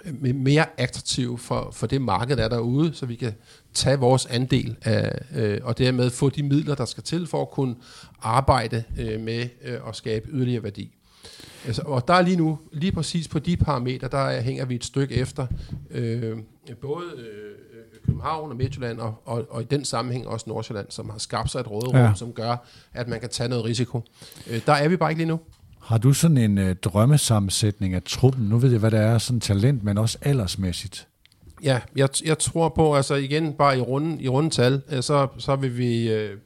øh, mere attraktive for, for det marked, der er derude, så vi kan tage vores andel af, øh, og dermed få de midler, der skal til for at kunne arbejde øh, med øh, at skabe yderligere værdi. Altså, og der er lige nu, lige præcis på de parametre, der hænger vi et stykke efter øh, både øh, København og Midtjylland, og, og, og i den sammenhæng også Nordsjælland, som har skabt sig et råderum, ja. som gør, at man kan tage noget risiko. Øh, der er vi bare ikke lige nu. Har du sådan en øh, drømmesammensætning af truppen? Nu ved jeg, hvad det er, sådan talent, men også aldersmæssigt. Ja, jeg, jeg tror på, altså igen, bare i runde, i rundetal, øh, så, så vil vi øh,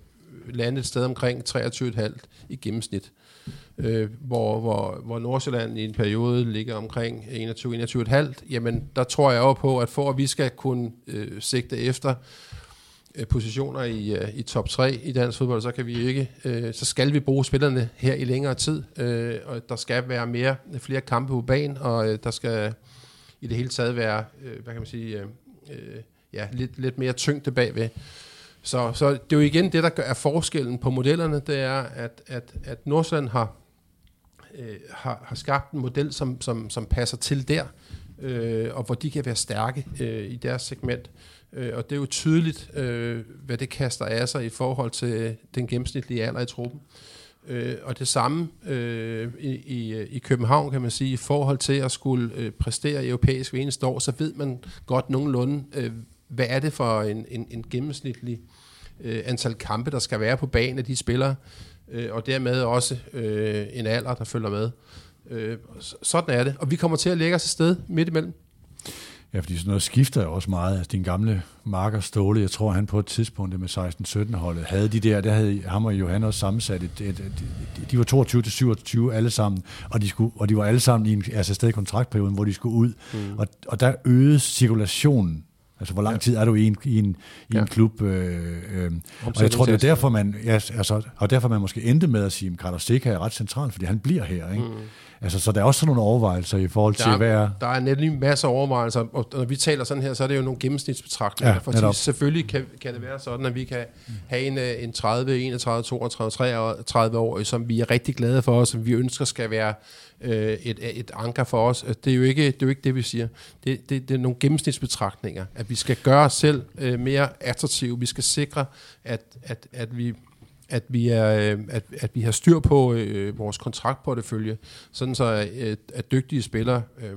lande et sted omkring 23,5 i gennemsnit øh, øh, hvor, hvor, hvor Nordsjælland i en periode ligger omkring 21-21,5, jamen der tror jeg også på, at for at vi skal kunne øh, sigte efter øh, positioner i, øh, i top 3 i dansk fodbold, så kan vi ikke, øh, så skal vi bruge spillerne her i længere tid, øh, og der skal være mere, flere kampe på banen, og øh, der skal i det hele taget være, øh, hvad kan man sige, øh, øh, ja, lidt, lidt mere tyngde bagved. Så, så det er jo igen det, der er forskellen på modellerne, det er, at, at, at Nordsjælland har øh, har, har skabt en model, som, som, som passer til der, øh, og hvor de kan være stærke øh, i deres segment. Øh, og det er jo tydeligt, øh, hvad det kaster af sig i forhold til øh, den gennemsnitlige alder i truppen. Øh, og det samme øh, i, i, i København, kan man sige, i forhold til at skulle øh, præstere europæisk ved eneste år, så ved man godt nogenlunde, øh, hvad er det for en, en, en gennemsnitlig øh, antal kampe, der skal være på banen af de spillere, øh, og dermed også øh, en alder, der følger med. Øh, sådan er det, og vi kommer til at lægge os et sted midt imellem. Ja, fordi sådan noget skifter også meget. Altså, din gamle marker Ståle, jeg tror, han på et tidspunkt med 16-17 holdet, havde de der, der havde ham og Johan også sammensat, et, et, et, de var 22 til 27 alle sammen, og de, skulle, og de var alle sammen i en, altså stadig kontraktperioden, hvor de skulle ud, mm. og, og der øgede cirkulationen Altså, hvor lang tid er du i en, i en, i en klub? Øh, øh, og jeg tror, det er derfor, man, ja, altså, og derfor man måske endte med at sige, at Carlos Seca er ret central, fordi han bliver her. Ikke? Mm. Altså, så der er også sådan nogle overvejelser i forhold til, der, hvad er... Der er netop en masse overvejelser, og når vi taler sådan her, så er det jo nogle gennemsnitsbetragtninger. Ja, fordi selvfølgelig kan, kan det være sådan, at vi kan have en, øh, en 30, 31, 32, 33 år, som vi er rigtig glade for, og som vi ønsker skal være øh, et, et anker for os. Det er jo ikke det, er jo ikke det vi siger. Det, det, det er nogle gennemsnitsbetragtninger, at vi skal gøre os selv øh, mere attraktive. Vi skal sikre, at, at, at vi at vi, er, øh, at, at vi har styr på øh, vores kontraktportefølje, sådan så at, at dygtige spillere øh,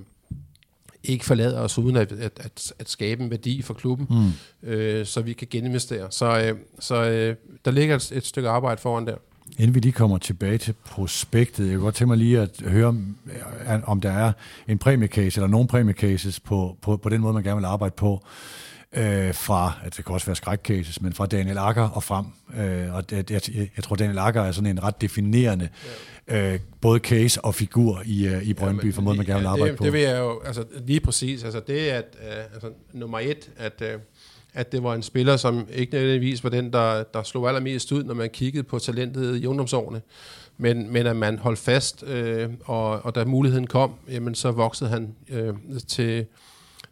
ikke forlader os uden at, at, at, at skabe en værdi for klubben, mm. øh, så vi kan geninvestere. Så, øh, så øh, der ligger et, et stykke arbejde foran der. Inden vi lige kommer tilbage til prospektet, jeg kunne godt tænke mig lige at høre, om der er en præmiecase, eller nogle præmiecases på, på, på den måde, man gerne vil arbejde på, øh, fra, at det kan også være skrækcases, men fra Daniel Akker og frem. Øh, og jeg, jeg, jeg tror, Daniel Akker er sådan en ret definerende øh, både case og figur i, øh, i Brøndby, ja, for måde, man gerne vil arbejde det, på. Det vil jeg jo, altså lige præcis, altså det at, øh, altså, nummer et, at øh, at det var en spiller, som ikke nødvendigvis var den, der, der slog allermest ud, når man kiggede på talentet i ungdomsårene. Men, men at man holdt fast, øh, og, og da muligheden kom, jamen, så voksede han øh, til,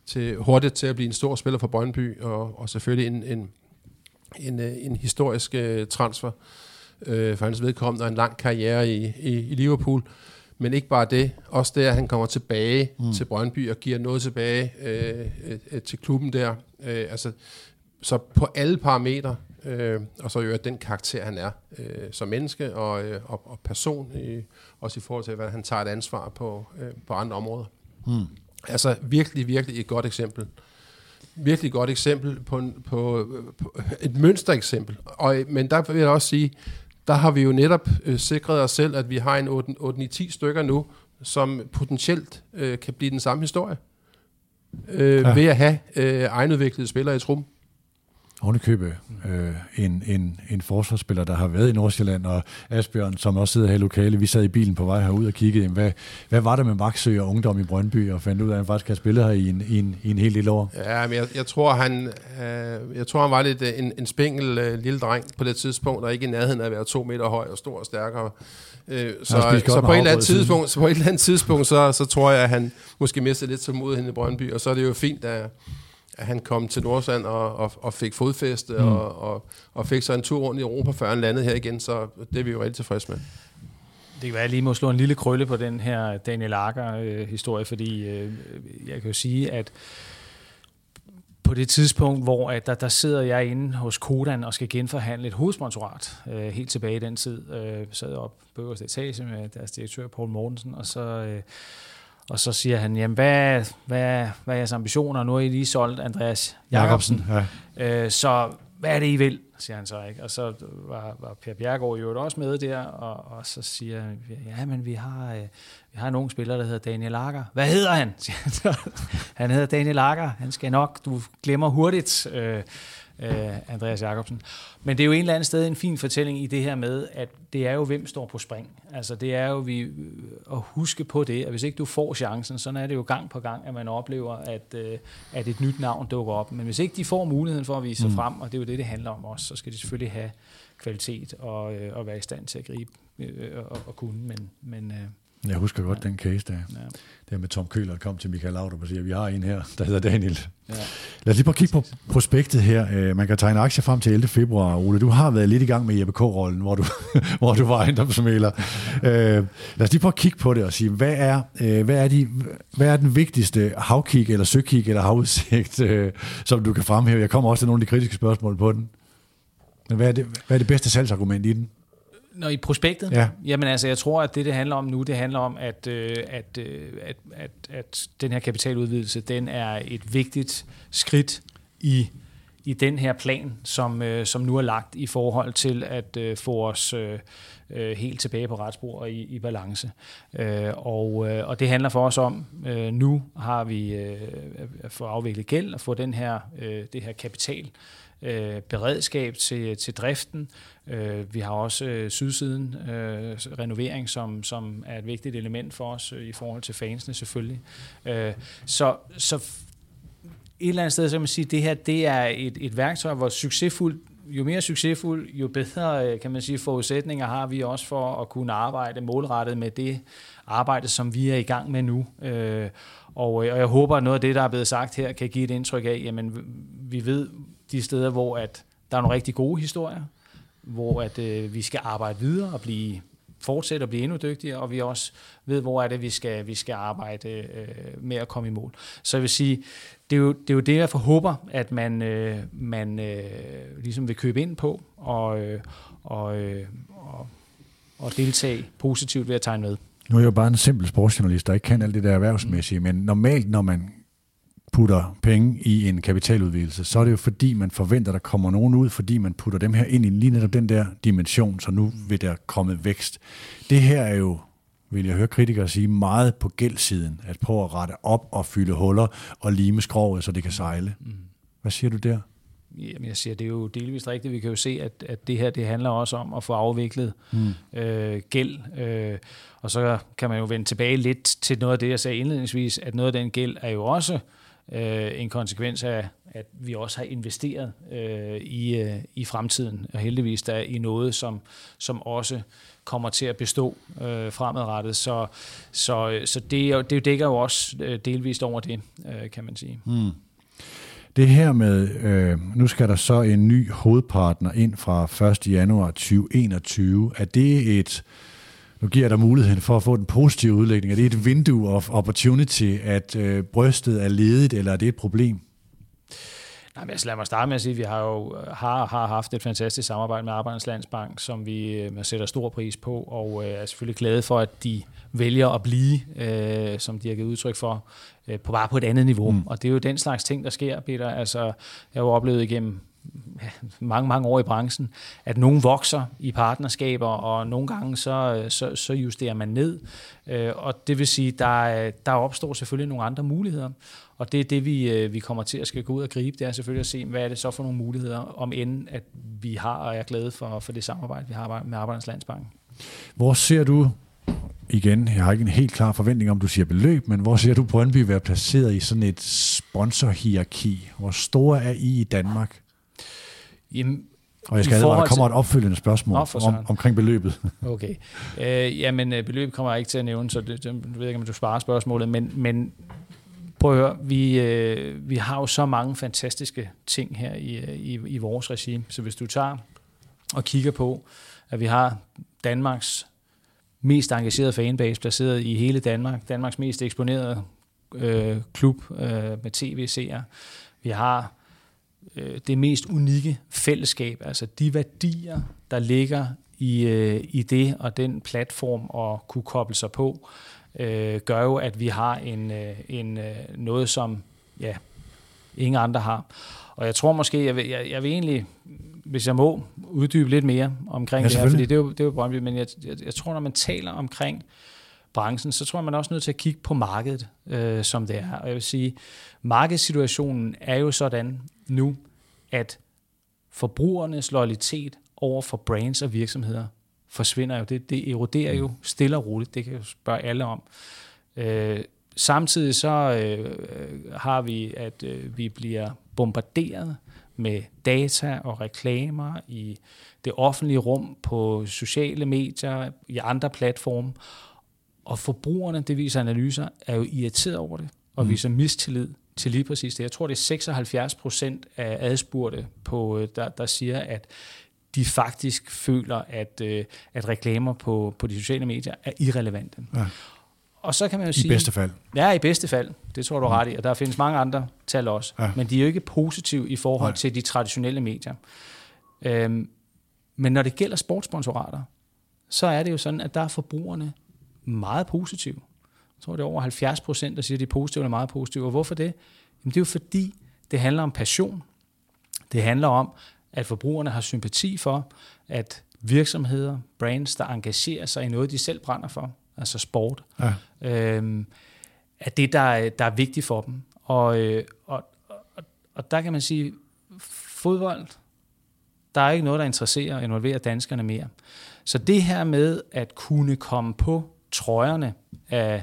til hurtigt til at blive en stor spiller for Brøndby, og, og selvfølgelig en, en, en, øh, en historisk øh, transfer øh, for hans vedkommende, og en lang karriere i, i, i Liverpool. Men ikke bare det, også det, at han kommer tilbage mm. til Brøndby og giver noget tilbage øh, øh, til klubben der. Øh, altså, så på alle parametre, øh, og så jo den karakter, han er øh, som menneske og, øh, og, og person, øh, også i forhold til, hvordan han tager et ansvar på, øh, på andre områder. Mm. Altså virkelig, virkelig et godt eksempel. Virkelig godt eksempel på, en, på, på et mønstereksempel. Og, men der vil jeg også sige, der har vi jo netop øh, sikret os selv, at vi har en 8-9-10 stykker nu, som potentielt øh, kan blive den samme historie, øh, ja. ved at have øh, egenudviklede spillere i truppen. Ovenikøbet øh, en, en, en forsvarsspiller, der har været i Nordsjælland, og Asbjørn, som også sidder her i lokale. Vi sad i bilen på vej herud og kiggede, hvad, hvad var det med Maxø og ungdom i Brøndby, og fandt ud af, at han faktisk har spillet her i en, i en, i en helt lille år. Ja, men jeg, jeg, tror, han, øh, jeg tror, han var lidt øh, en, en spinkel øh, lille dreng på det tidspunkt, og ikke i nærheden af at være to meter høj og stor og stærkere. Øh, så, så, på et eller andet tidspunkt, så på et eller andet tidspunkt, så, så tror jeg, at han måske mistede lidt tålmodighed i Brøndby, og så er det jo fint, at at han kom til Nordsjælland og, og, og fik fodfæste mm. og, og, og fik så en tur rundt i Europa, før han landede her igen, så det er vi jo rigtig tilfredse med. Det kan være, at jeg lige må slå en lille krølle på den her Daniel Lager-historie, øh, fordi øh, jeg kan jo sige, at på det tidspunkt, hvor at der, der sidder jeg inde hos Kodan og skal genforhandle et hovedsponsorat, øh, helt tilbage i den tid, øh, sad op på øverste etage med deres direktør, Paul Mortensen, og så... Øh, og så siger han, jamen hvad, hvad, hvad er jeres ambitioner? Nu har I lige solgt Andreas Jacobsen. Ja. Øh, så hvad er det, I vil? siger han så ikke. Og så var, var Per Bjergård jo også med der, og, og så siger han, ja, men vi har, øh, vi har en ung spiller, der hedder Daniel Lager. Hvad hedder han? Siger han, så. han hedder Daniel Lager. Han skal nok, du glemmer hurtigt. Øh, øh, Andreas Jacobsen. Men det er jo en eller anden sted en fin fortælling i det her med, at det er jo, hvem står på spring. Altså det er jo vi, at huske på det, at hvis ikke du får chancen, så er det jo gang på gang, at man oplever, at, øh, at et nyt navn dukker op. Men hvis ikke de får muligheden for at vise sig mm. frem, og det er jo det, det handler om også, så skal de selvfølgelig have kvalitet og, øh, og være i stand til at gribe øh, og, og kunne. Men, men øh, jeg husker godt ja. den case der. Ja. Det med Tom Køhler, der kom til Michael Laudrup og siger, vi har en her, der hedder Daniel. Ja. Lad os lige prøve at kigge på prospektet her. Øh, man kan tegne aktier frem til 11. februar. Ole, du har været lidt i gang med Jeppe K-rollen, hvor du, hvor du var ejendomsmæler. Øh, lad os lige prøve at kigge på det og sige, hvad er, øh, hvad er, de, hvad er den vigtigste havkig eller søkig eller havudsigt, som du kan fremhæve? Jeg kommer også til nogle af de kritiske spørgsmål på den. Men hvad er det, hvad er det bedste salgsargument i den? Når i prospektet? Ja. Jamen altså, jeg tror, at det, det handler om nu, det handler om, at, øh, at, øh, at, at, at den her kapitaludvidelse, den er et vigtigt skridt i i den her plan, som, øh, som nu er lagt i forhold til at øh, få os øh, helt tilbage på retsspor og i, i balance. Øh, og, øh, og det handler for os om, øh, nu har vi øh, at få afviklet gæld og få den her, øh, det her kapital øh, beredskab til, til driften. Øh, vi har også øh, sydsiden øh, renovering, som, som er et vigtigt element for os øh, i forhold til fansene selvfølgelig. Øh, så, så et eller andet sted, så kan man sige, at det her det er et, et værktøj, hvor succesfuldt jo mere succesfuld, jo bedre øh, kan man sige, forudsætninger har vi også for at kunne arbejde målrettet med det arbejde, som vi er i gang med nu. Øh, og, øh, og jeg håber, at noget af det, der er blevet sagt her, kan give et indtryk af, jamen vi ved de steder, hvor at der er nogle rigtig gode historier, hvor at øh, vi skal arbejde videre og blive fortsætte at blive endnu dygtigere, og vi også ved, hvor er det, vi skal, vi skal arbejde øh, med at komme i mål. Så jeg vil sige, det er jo det, er jo det jeg forhåber, at man, øh, man øh, ligesom vil købe ind på, og, øh, og, øh, og, og deltage positivt ved at tegne med. Nu er jeg jo bare en simpel sportsjournalist, der ikke kan alt det der erhvervsmæssige, mm. men normalt, når man putter penge i en kapitaludvidelse, så er det jo fordi, man forventer, der kommer nogen ud, fordi man putter dem her ind i lige netop den der dimension, så nu vil der komme vækst. Det her er jo, vil jeg høre kritikere sige, meget på gældsiden, at prøve at rette op og fylde huller og lime skrovet, så det kan sejle. Hvad siger du der? Jamen, jeg siger, det er jo delvist rigtigt. Vi kan jo se, at, at det her det handler også om at få afviklet mm. øh, gæld. Øh, og så kan man jo vende tilbage lidt til noget af det, jeg sagde indledningsvis, at noget af den gæld er jo også øh, Øh, en konsekvens af, at vi også har investeret øh, i, øh, i fremtiden, og heldigvis der i noget, som, som også kommer til at bestå øh, fremadrettet. Så, så, så det, det dækker jo også øh, delvist over det, øh, kan man sige. Mm. Det her med, øh, nu skal der så en ny hovedpartner ind fra 1. januar 2021. Er det et nu giver dig muligheden for at få den positive udlægning. Er det et vindue of opportunity, at øh, brystet er ledigt, eller er det et problem? Nej, men altså lad mig starte med at sige, at vi har jo har, har haft et fantastisk samarbejde med Arbejdernes Landsbank, som vi øh, sætter stor pris på, og øh, er selvfølgelig glade for, at de vælger at blive, øh, som de har givet udtryk for, øh, på bare på et andet niveau. Mm. Og det er jo den slags ting, der sker, Peter. Altså, jeg har jo oplevet igennem mange, mange år i branchen, at nogen vokser i partnerskaber, og nogle gange så, øh, så, så justerer man ned. Øh, og det vil sige, der, der opstår selvfølgelig nogle andre muligheder. Og det er det, vi, øh, vi kommer til at skal gå ud og gribe, det er selvfølgelig at se, hvad er det så for nogle muligheder, om end at vi har og er glade for, for det samarbejde, vi har med Arbejdernes Landsbank. Hvor ser du, igen, jeg har ikke en helt klar forventning om, du siger beløb, men hvor ser du Brøndby være placeret i sådan et sponsorhierarki? Hvor store er I i Danmark? Jamen, og jeg skal advare, der kommer et opfølgende spørgsmål oh, om, omkring beløbet. Okay. Øh, jamen, øh, beløbet kommer jeg ikke til at nævne, så det, det, jeg ved ikke, om du sparer spørgsmålet, men, men prøv at høre, vi, øh, vi har jo så mange fantastiske ting her i, øh, i, i vores regime, så hvis du tager og kigger på, at vi har Danmarks mest engagerede fanbase placeret i hele Danmark, Danmarks mest eksponerede øh, klub øh, med tv-seere. Vi har øh, det mest unikke fællesskab, altså de værdier, der ligger i, øh, i det og den platform at kunne koble sig på, øh, gør jo, at vi har en, øh, en øh, noget, som ja, ingen andre har. Og jeg tror måske, jeg vil, jeg, jeg vil egentlig, hvis jeg må, uddybe lidt mere omkring ja, det her, fordi det er jo, det er jo Brøndby, men jeg, jeg, jeg tror, når man taler omkring branchen, så tror jeg, man er også nødt til at kigge på markedet, øh, som det er. Og jeg vil sige, markedssituationen er jo sådan nu, at forbrugernes loyalitet over for brands og virksomheder forsvinder jo. Det, det eroderer jo stille og roligt. Det kan jeg spørge alle om. Øh, samtidig så øh, har vi, at øh, vi bliver bombarderet med data og reklamer i det offentlige rum, på sociale medier, i andre platforme. Og forbrugerne, det viser analyser, er jo irriteret over det, og mm. viser mistillid til lige præcis det. Jeg tror, det er 76 procent af adspurgte, på, øh, der, der siger, at de faktisk føler, at, øh, at reklamer på, på de sociale medier er irrelevante. Ja. Og så kan man jo I sige... I bedste fald. Ja, i bedste fald. Det tror du mm. ret i. Og der findes mange andre tal også. Ja. Men de er jo ikke positive i forhold Nej. til de traditionelle medier. Øhm, men når det gælder sportssponsorater, så er det jo sådan, at der er forbrugerne meget positive. Jeg tror, det er over 70 procent, der siger, at de er positive eller meget positive. Og hvorfor det? Jamen, det er jo fordi, det handler om passion. Det handler om, at forbrugerne har sympati for, at virksomheder, brands, der engagerer sig i noget, de selv brænder for, altså sport, ja. øhm, er det, der, der er vigtigt for dem. Og, øh, og, og, og der kan man sige, fodbold, der er ikke noget, der interesserer og involverer danskerne mere. Så det her med at kunne komme på trøjerne af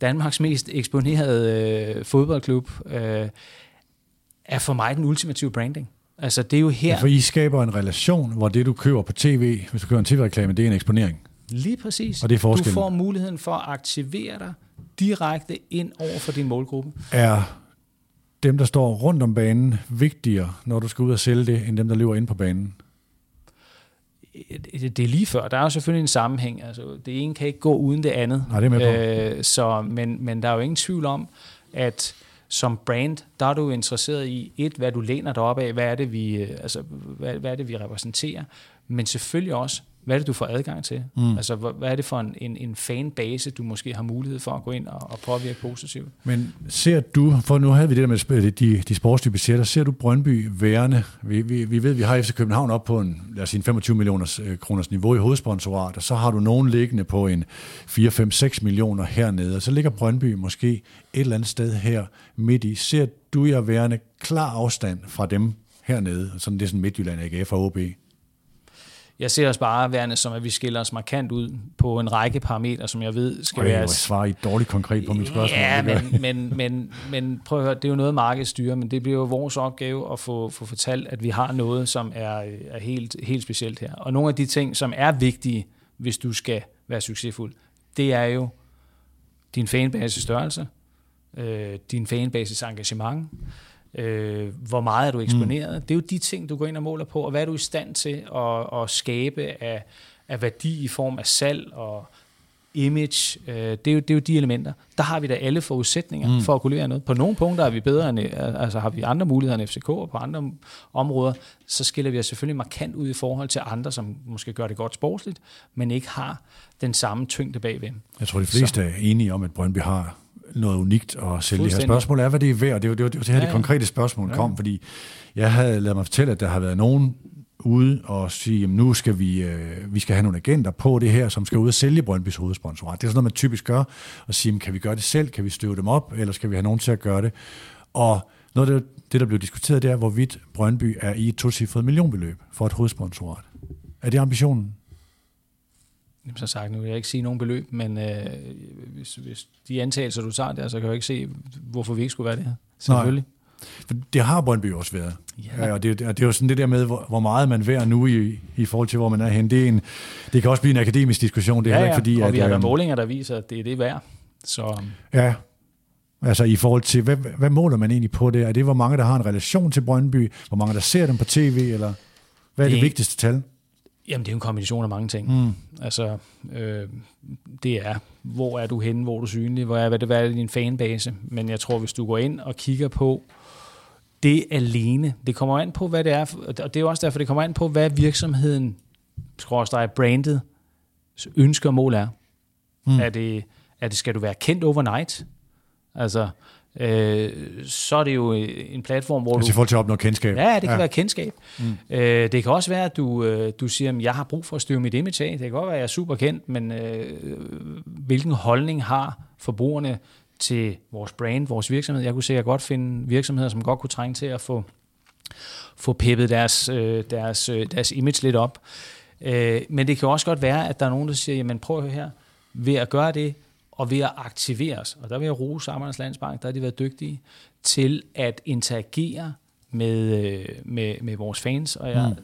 Danmarks mest eksponerede øh, fodboldklub, øh, er for mig den ultimative branding. Altså det er jo her... Ja, for I skaber en relation, hvor det du køber på tv, hvis du køber en tv-reklame, det er en eksponering. Lige præcis. Og det er Du får muligheden for at aktivere dig direkte ind over for din målgruppe. Er dem, der står rundt om banen, vigtigere, når du skal ud og sælge det, end dem, der lever inde på banen? Det er lige før. Der er jo selvfølgelig en sammenhæng. Altså, det ene kan ikke gå uden det andet. Nej, det er med på. Øh, så, men, men der er jo ingen tvivl om, at som brand, der er du interesseret i, et, hvad du læner dig op af, hvad er det, vi, øh, altså, hvad, hvad er det, vi repræsenterer, men selvfølgelig også, hvad er det, du får adgang til? Mm. Altså, hvad er det for en, en, en fanbase, du måske har mulighed for at gå ind og, og påvirke positivt? Men ser du, for nu havde vi det der med de, de sportslige budgetter, ser du Brøndby værende? Vi, vi, vi ved, vi har FC København op på en, lad os sige, 25 millioner øh, kroners niveau i hovedsponsorat, og så har du nogen liggende på en 4, 5, 6 millioner hernede, og så ligger Brøndby måske et eller andet sted her midt i. Ser du jer værende klar afstand fra dem hernede, sådan det er sådan Midtjylland, AGF og OB? Jeg ser os bare værende som, at vi skiller os markant ud på en række parametre, som jeg ved skal Øj, være... Jeg svarer I dårligt konkret på mit spørgsmål. Ja, men, men, men, men prøv at høre, det er jo noget, markedet styrer, men det bliver jo vores opgave at få, få fortalt, at vi har noget, som er, er helt, helt specielt her. Og nogle af de ting, som er vigtige, hvis du skal være succesfuld, det er jo din fanbase størrelse, øh, din fanbases engagement, Øh, hvor meget er du eksponeret? Mm. Det er jo de ting, du går ind og måler på, og hvad er du i stand til at, at skabe af, af værdi i form af salg og image. Øh, det, er jo, det er jo de elementer. Der har vi da alle forudsætninger mm. for at kunne levere noget. På nogle punkter er vi bedre end, altså har vi andre muligheder end FCK, og på andre områder, så skiller vi os selvfølgelig markant ud i forhold til andre, som måske gør det godt sportsligt, men ikke har den samme tyngde bagved. Jeg tror, de fleste så. er enige om, at Brøndby har noget unikt at sælge det her. Spørgsmålet er, hvad det er værd. Det var det, var, det, var det her ja, det konkrete spørgsmål ja. kom, fordi jeg havde lavet mig fortælle, at der har været nogen ude og sige, at nu skal vi, øh, vi skal have nogle agenter på det her, som skal ud og sælge Brøndbys hovedsponsorat. Det er sådan noget, man typisk gør, og sige, kan vi gøre det selv, kan vi støve dem op, eller skal vi have nogen til at gøre det? Og noget af det, det der blev diskuteret, det er, hvorvidt Brøndby er i et tocifret millionbeløb for et hovedsponsorat. Er det ambitionen? Jamen, så sagt, nu vil jeg ikke sige nogen beløb, men øh, hvis, hvis de antagelser, du tager der, så kan jeg ikke se, hvorfor vi ikke skulle være det her. Selvfølgelig. Nej. For det har Brøndby også været. Ja. Og det, det er jo sådan det der med, hvor, hvor meget man værd nu i, i forhold til, hvor man er hen. Det, er en, det kan også blive en akademisk diskussion. Det er ja, ikke fordi, og at, vi har der øhm, målinger, der viser, at det er det værd. Så Ja, altså i forhold til, hvad, hvad måler man egentlig på det? Er det, hvor mange, der har en relation til Brøndby? Hvor mange, der ser dem på tv? Eller hvad er Det- det vigtigste tal? Jamen, det er jo en kombination af mange ting. Mm. Altså, øh, det er, hvor er du henne, hvor er du synlig, hvor er, hvad, det, hvad er din fanbase. Men jeg tror, hvis du går ind og kigger på det alene, det kommer an på, hvad det er, og det er også derfor, det kommer an på, hvad virksomheden, skråstrej brandet, ønsker og mål er. Mm. Er, det, er det, skal du være kendt overnight? Altså, øh, så er det jo en platform, hvor Altså i du... forhold til at opnå kendskab? Ja, det kan ja. være kendskab. Mm. Øh, det kan også være, at du, øh, du siger, at jeg har brug for at støve mit image af. Det kan godt være, at jeg er super kendt, men øh, hvilken holdning har forbrugerne til vores brand, vores virksomhed? Jeg kunne sikkert godt finde virksomheder, som godt kunne trænge til at få, få peppet deres, øh, deres, øh, deres image lidt op. Øh, men det kan også godt være, at der er nogen, der siger, jamen prøv at høre her, ved at gøre det, og ved at aktivere os, og der vil jeg rose Arbejdernes Landsbank, der har de været dygtige til at interagere med, øh, med, med vores fans, og jeg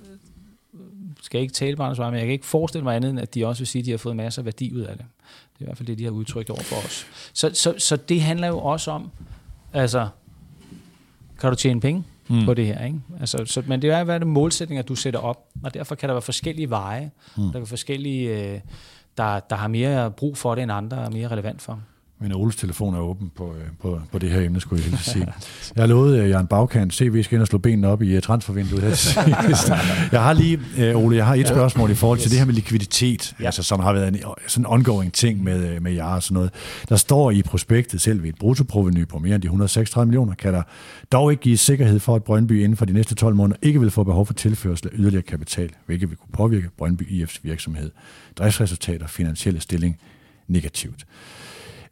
mm. skal ikke tale på andre men jeg kan ikke forestille mig andet, end at de også vil sige, at de har fået masser af værdi ud af det. Det er i hvert fald det, de har udtrykt over for os. Så, så, så det handler jo også om, altså, kan du tjene penge mm. på det her? Ikke? Altså, så, men det er, hvad er det målsætninger, du sætter op, og derfor kan der være forskellige veje, mm. der kan være forskellige, øh, der, der har mere brug for det, end andre er mere relevant for. Men Oles telefon er åben på, øh, på, på det her emne, skulle jeg helst sige. Jeg har lovet uh, Jørgen Bagkant, se, vi skal ind og slå benene op i uh, transfervinduet. jeg har lige, Ole, jeg har et spørgsmål i forhold til det her med likviditet, ja. altså, som har været en sådan ongoing ting med, med jer og sådan noget. Der står i prospektet selv ved et bruttoproveny på mere end de 136 millioner, kan der dog ikke give sikkerhed for, at Brøndby inden for de næste 12 måneder ikke vil få behov for tilførsel af yderligere kapital, hvilket vil kunne påvirke Brøndby IF's virksomhed, driftsresultater og finansielle stilling negativt.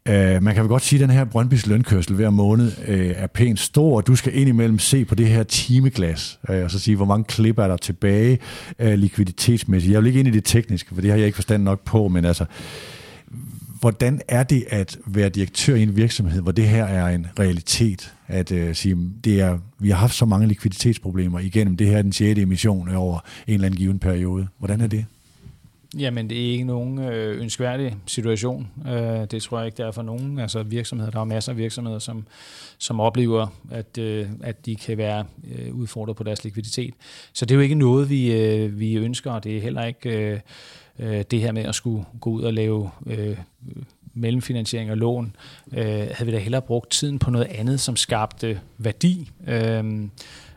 Øh, man kan vel godt sige, at den her Brøndbys lønkørsel hver måned øh, er pænt stor, og du skal indimellem se på det her timeglas, øh, og så sige, hvor mange klip er der tilbage øh, likviditetsmæssigt. Jeg vil ikke ind i det tekniske, for det har jeg ikke forstand nok på, men altså, hvordan er det at være direktør i en virksomhed, hvor det her er en realitet? At øh, sige, det er, vi har haft så mange likviditetsproblemer igennem det her den sjette emission over en eller anden given periode. Hvordan er det? Jamen, det er ikke nogen øh, ønskværdig situation. Øh, det tror jeg ikke, det er for nogen altså virksomheder. Der er masser af virksomheder, som, som oplever, at, øh, at de kan være udfordret på deres likviditet. Så det er jo ikke noget, vi, vi ønsker, og det er heller ikke det her med at skulle gå ud og lave mellemfinansiering og lån. Øh, havde vi da hellere brugt tiden på noget andet, som skabte værdi. Øh,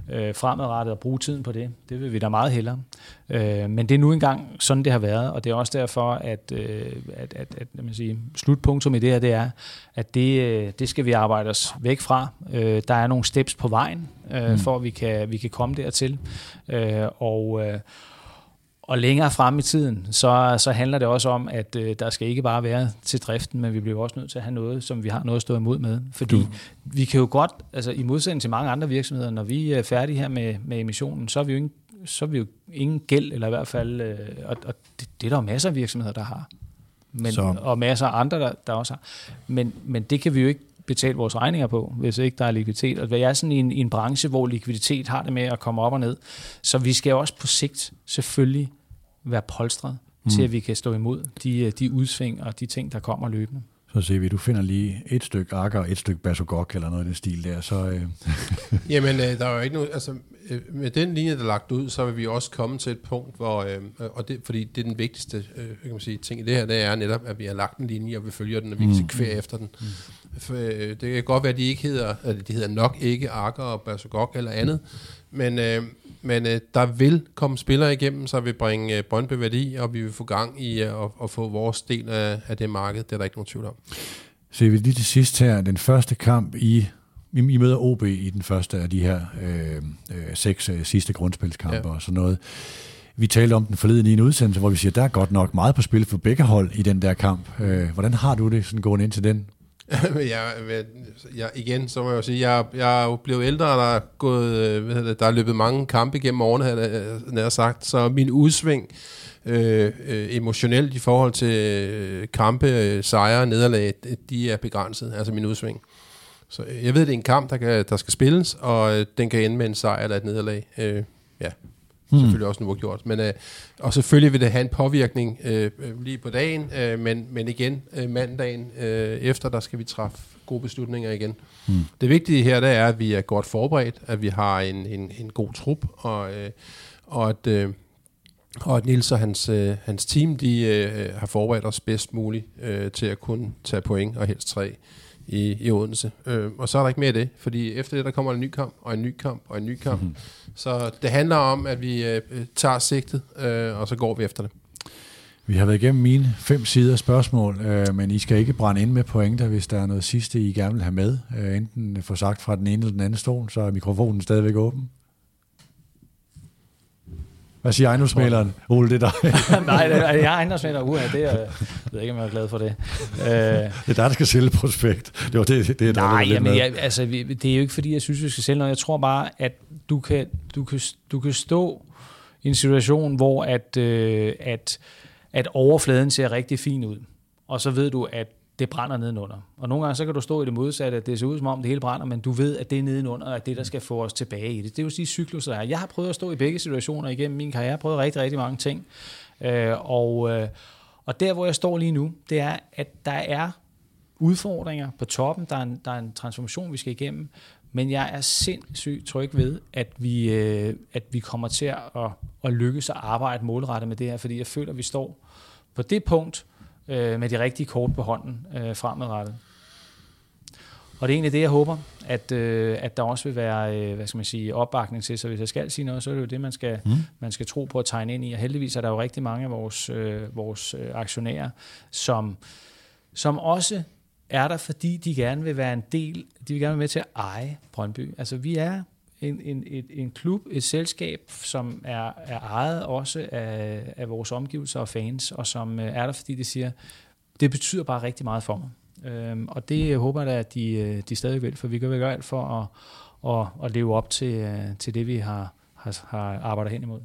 øh, fremadrettet og bruge tiden på det. Det vil vi da meget hellere. Øh, men det er nu engang sådan, det har været, og det er også derfor, at, øh, at, at, at mig sige, slutpunktum i det her, det er, at det, øh, det skal vi arbejde os væk fra. Øh, der er nogle steps på vejen, øh, mm. for at vi kan, vi kan komme dertil. Øh, og øh, og længere frem i tiden, så, så handler det også om, at øh, der skal ikke bare være til driften, men vi bliver også nødt til at have noget, som vi har noget at stå imod med. Fordi du. vi kan jo godt, altså i modsætning til mange andre virksomheder, når vi er færdige her med, med emissionen, så er vi jo, ingen, så er vi jo ingen gæld, eller i hvert fald, øh, og, og det, det er der jo masser af virksomheder, der har. Men, Så- og masser af andre, der, der også har. Men, men det kan vi jo ikke betale vores regninger på, hvis ikke der er likviditet. Og vi er sådan i en, i en branche, hvor likviditet har det med at komme op og ned. Så vi skal også på sigt selvfølgelig være polstret mm. til, at vi kan stå imod de, de udsving og de ting, der kommer løbende. Så ser vi, du finder lige et stykke akker og et stykke basogok eller noget i den stil der, så øh, Jamen, øh, der er jo ikke noget, altså øh, med den linje, der er lagt ud, så vil vi også komme til et punkt, hvor, øh, og det, fordi det er den vigtigste øh, kan man sige, ting i det her, det er netop, at vi har lagt en linje, og vi følger den, og vi kan se kvæg efter den. Øh, det kan godt være, at de ikke hedder, eller de hedder nok ikke akker og basogok eller andet, men, øh, men øh, der vil komme spillere igennem, så vi bringe øh, Brøndby værdi, og vi vil få gang i øh, at, at få vores del af, af det marked. Det er der ikke nogen tvivl om. ser vi lige til sidst her, den første kamp i I møder OB i den første af de her øh, øh, seks øh, sidste grundspilskampe ja. og sådan noget. Vi talte om den forleden i en udsendelse, hvor vi siger, der er godt nok meget på spil for begge hold i den der kamp. Øh, hvordan har du det sådan gående ind til den? jeg, jeg, igen, så må jeg jo sige, jeg, jeg er jo blevet ældre, og der er, gået, øh, hvad det, der er løbet mange kampe gennem årene, har jeg øh, sagt, så min udsving øh, øh, emotionelt i forhold til øh, kampe, øh, sejre og nederlag, de er begrænset, altså min udsving. Så øh, jeg ved, det er en kamp, der, kan, der skal spilles, og øh, den kan ende med en sejr eller et nederlag. Øh, ja, hmm. selvfølgelig også nu uafgjort. Men, øh, og selvfølgelig vil det have en påvirkning øh, lige på dagen, øh, men, men igen, øh, mandagen øh, efter, der skal vi træffe gode beslutninger igen. Hmm. Det vigtige her, det er, at vi er godt forberedt, at vi har en, en, en god trup, og, øh, og at... Øh, og at Nils og hans, øh, hans team, de øh, har forberedt os bedst muligt øh, til at kunne tage point, og helst tre i, i Odense. Øh, og så er der ikke mere af det, fordi efter det, der kommer en ny kamp, og en ny kamp, og en ny kamp. Mm-hmm. Så det handler om, at vi øh, tager sigtet, øh, og så går vi efter det. Vi har været igennem mine fem sider spørgsmål, øh, men I skal ikke brænde ind med pointer, hvis der er noget sidste, I gerne vil have med. Øh, enten få sagt fra den ene eller den anden stol, så er mikrofonen stadigvæk åben. Hvad siger ejendomsmaleren? Ole, det er dig. Nej, det er, jeg er ejendomsmaler. Uh, det er, jeg ved ikke, om jeg er glad for det. Uh, det er dig, der skal sælge prospekt. Det var det, det er Nej, jamen, jeg, altså, det er jo ikke, fordi jeg synes, vi skal sælge noget. Jeg tror bare, at du kan, du kan, du kan stå i en situation, hvor at, uh, at, at overfladen ser rigtig fin ud. Og så ved du, at det brænder nedenunder. Og nogle gange så kan du stå i det modsatte, at det ser ud som om det hele brænder, men du ved, at det er nedenunder, at det, der skal få os tilbage i det. Det er jo de cykluser, der er. Jeg har prøvet at stå i begge situationer igennem min karriere. Jeg har prøvet rigtig, rigtig mange ting. Øh, og, øh, og der, hvor jeg står lige nu, det er, at der er udfordringer på toppen. Der er en, der er en transformation, vi skal igennem. Men jeg er sindssygt tryg ved, at vi, øh, at vi kommer til at, at lykkes at arbejde målrettet med det her, fordi jeg føler, at vi står på det punkt, øh, med de rigtige kort på hånden øh, fremadrettet. Og det er egentlig det, jeg håber, at, øh, at der også vil være øh, hvad skal man sige, opbakning til. Så hvis jeg skal sige noget, så er det jo det, man skal, mm. man skal tro på at tegne ind i. Og heldigvis er der jo rigtig mange af vores, øh, vores øh, aktionærer, som, som også er der, fordi de gerne vil være en del, de vil gerne være med til at eje Brøndby. Altså vi er en, en, et, en klub, et selskab, som er, er ejet også af, af vores omgivelser og fans, og som øh, er der, fordi de siger, det betyder bare rigtig meget for mig. Øhm, og det øh, håber jeg, at de, øh, de stadig vil, for vi kan gøre alt for at, at, at leve op til, til det, vi har, har, har arbejdet hen imod.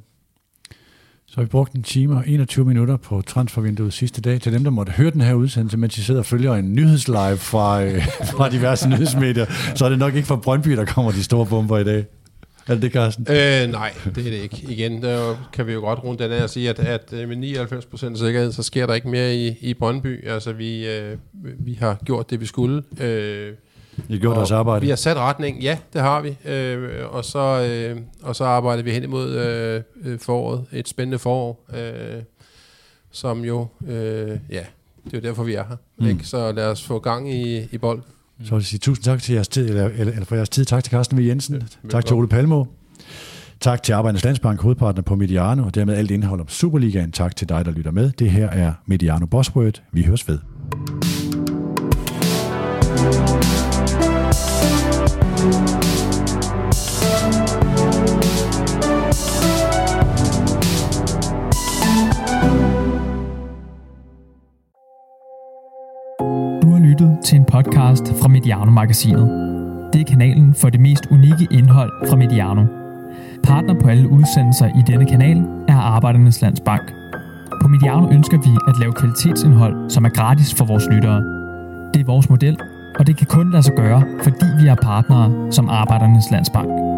Så vi brugte en time og 21 minutter på transfervinduet sidste dag. Til dem, der måtte høre den her udsendelse, mens I sidder og følger en nyhedslive fra, øh, fra diverse nyhedsmedier, så er det nok ikke fra Brøndby, der kommer de store bomber i dag. Er det det, Carsten? Øh, nej, det er det ikke. Igen, der kan vi jo godt runde den af og sige, at, at øh, med 99% sikkerhed, så sker der ikke mere i, i Brøndby. Altså, vi, øh, vi har gjort det, vi skulle. Øh, i gjort deres arbejde. Vi har sat retning, ja, det har vi. Øh, og, så, øh, og så arbejder vi hen imod øh, øh, foråret, et spændende forår, øh, som jo, øh, ja, det er jo derfor, vi er her. Mm. Ikke? Så lad os få gang i, i bold. Så vil jeg sige tusind tak til jeres tid, eller, eller, eller for jeres tid. Tak til Carsten V. Jensen. Ja, tak til Ole Palmo. Tak til Arbejdernes Landsbank, hovedpartner på Mediano, og dermed alt indhold om Superligaen. Tak til dig, der lytter med. Det her er Mediano Bossword. Vi høres ved. Mediano-magasinet. Det er kanalen for det mest unikke indhold fra Mediano. Partner på alle udsendelser i denne kanal er Arbejdernes Landsbank. På Mediano ønsker vi at lave kvalitetsindhold, som er gratis for vores lyttere. Det er vores model, og det kan kun lade sig gøre, fordi vi er partnere som Arbejdernes Landsbank.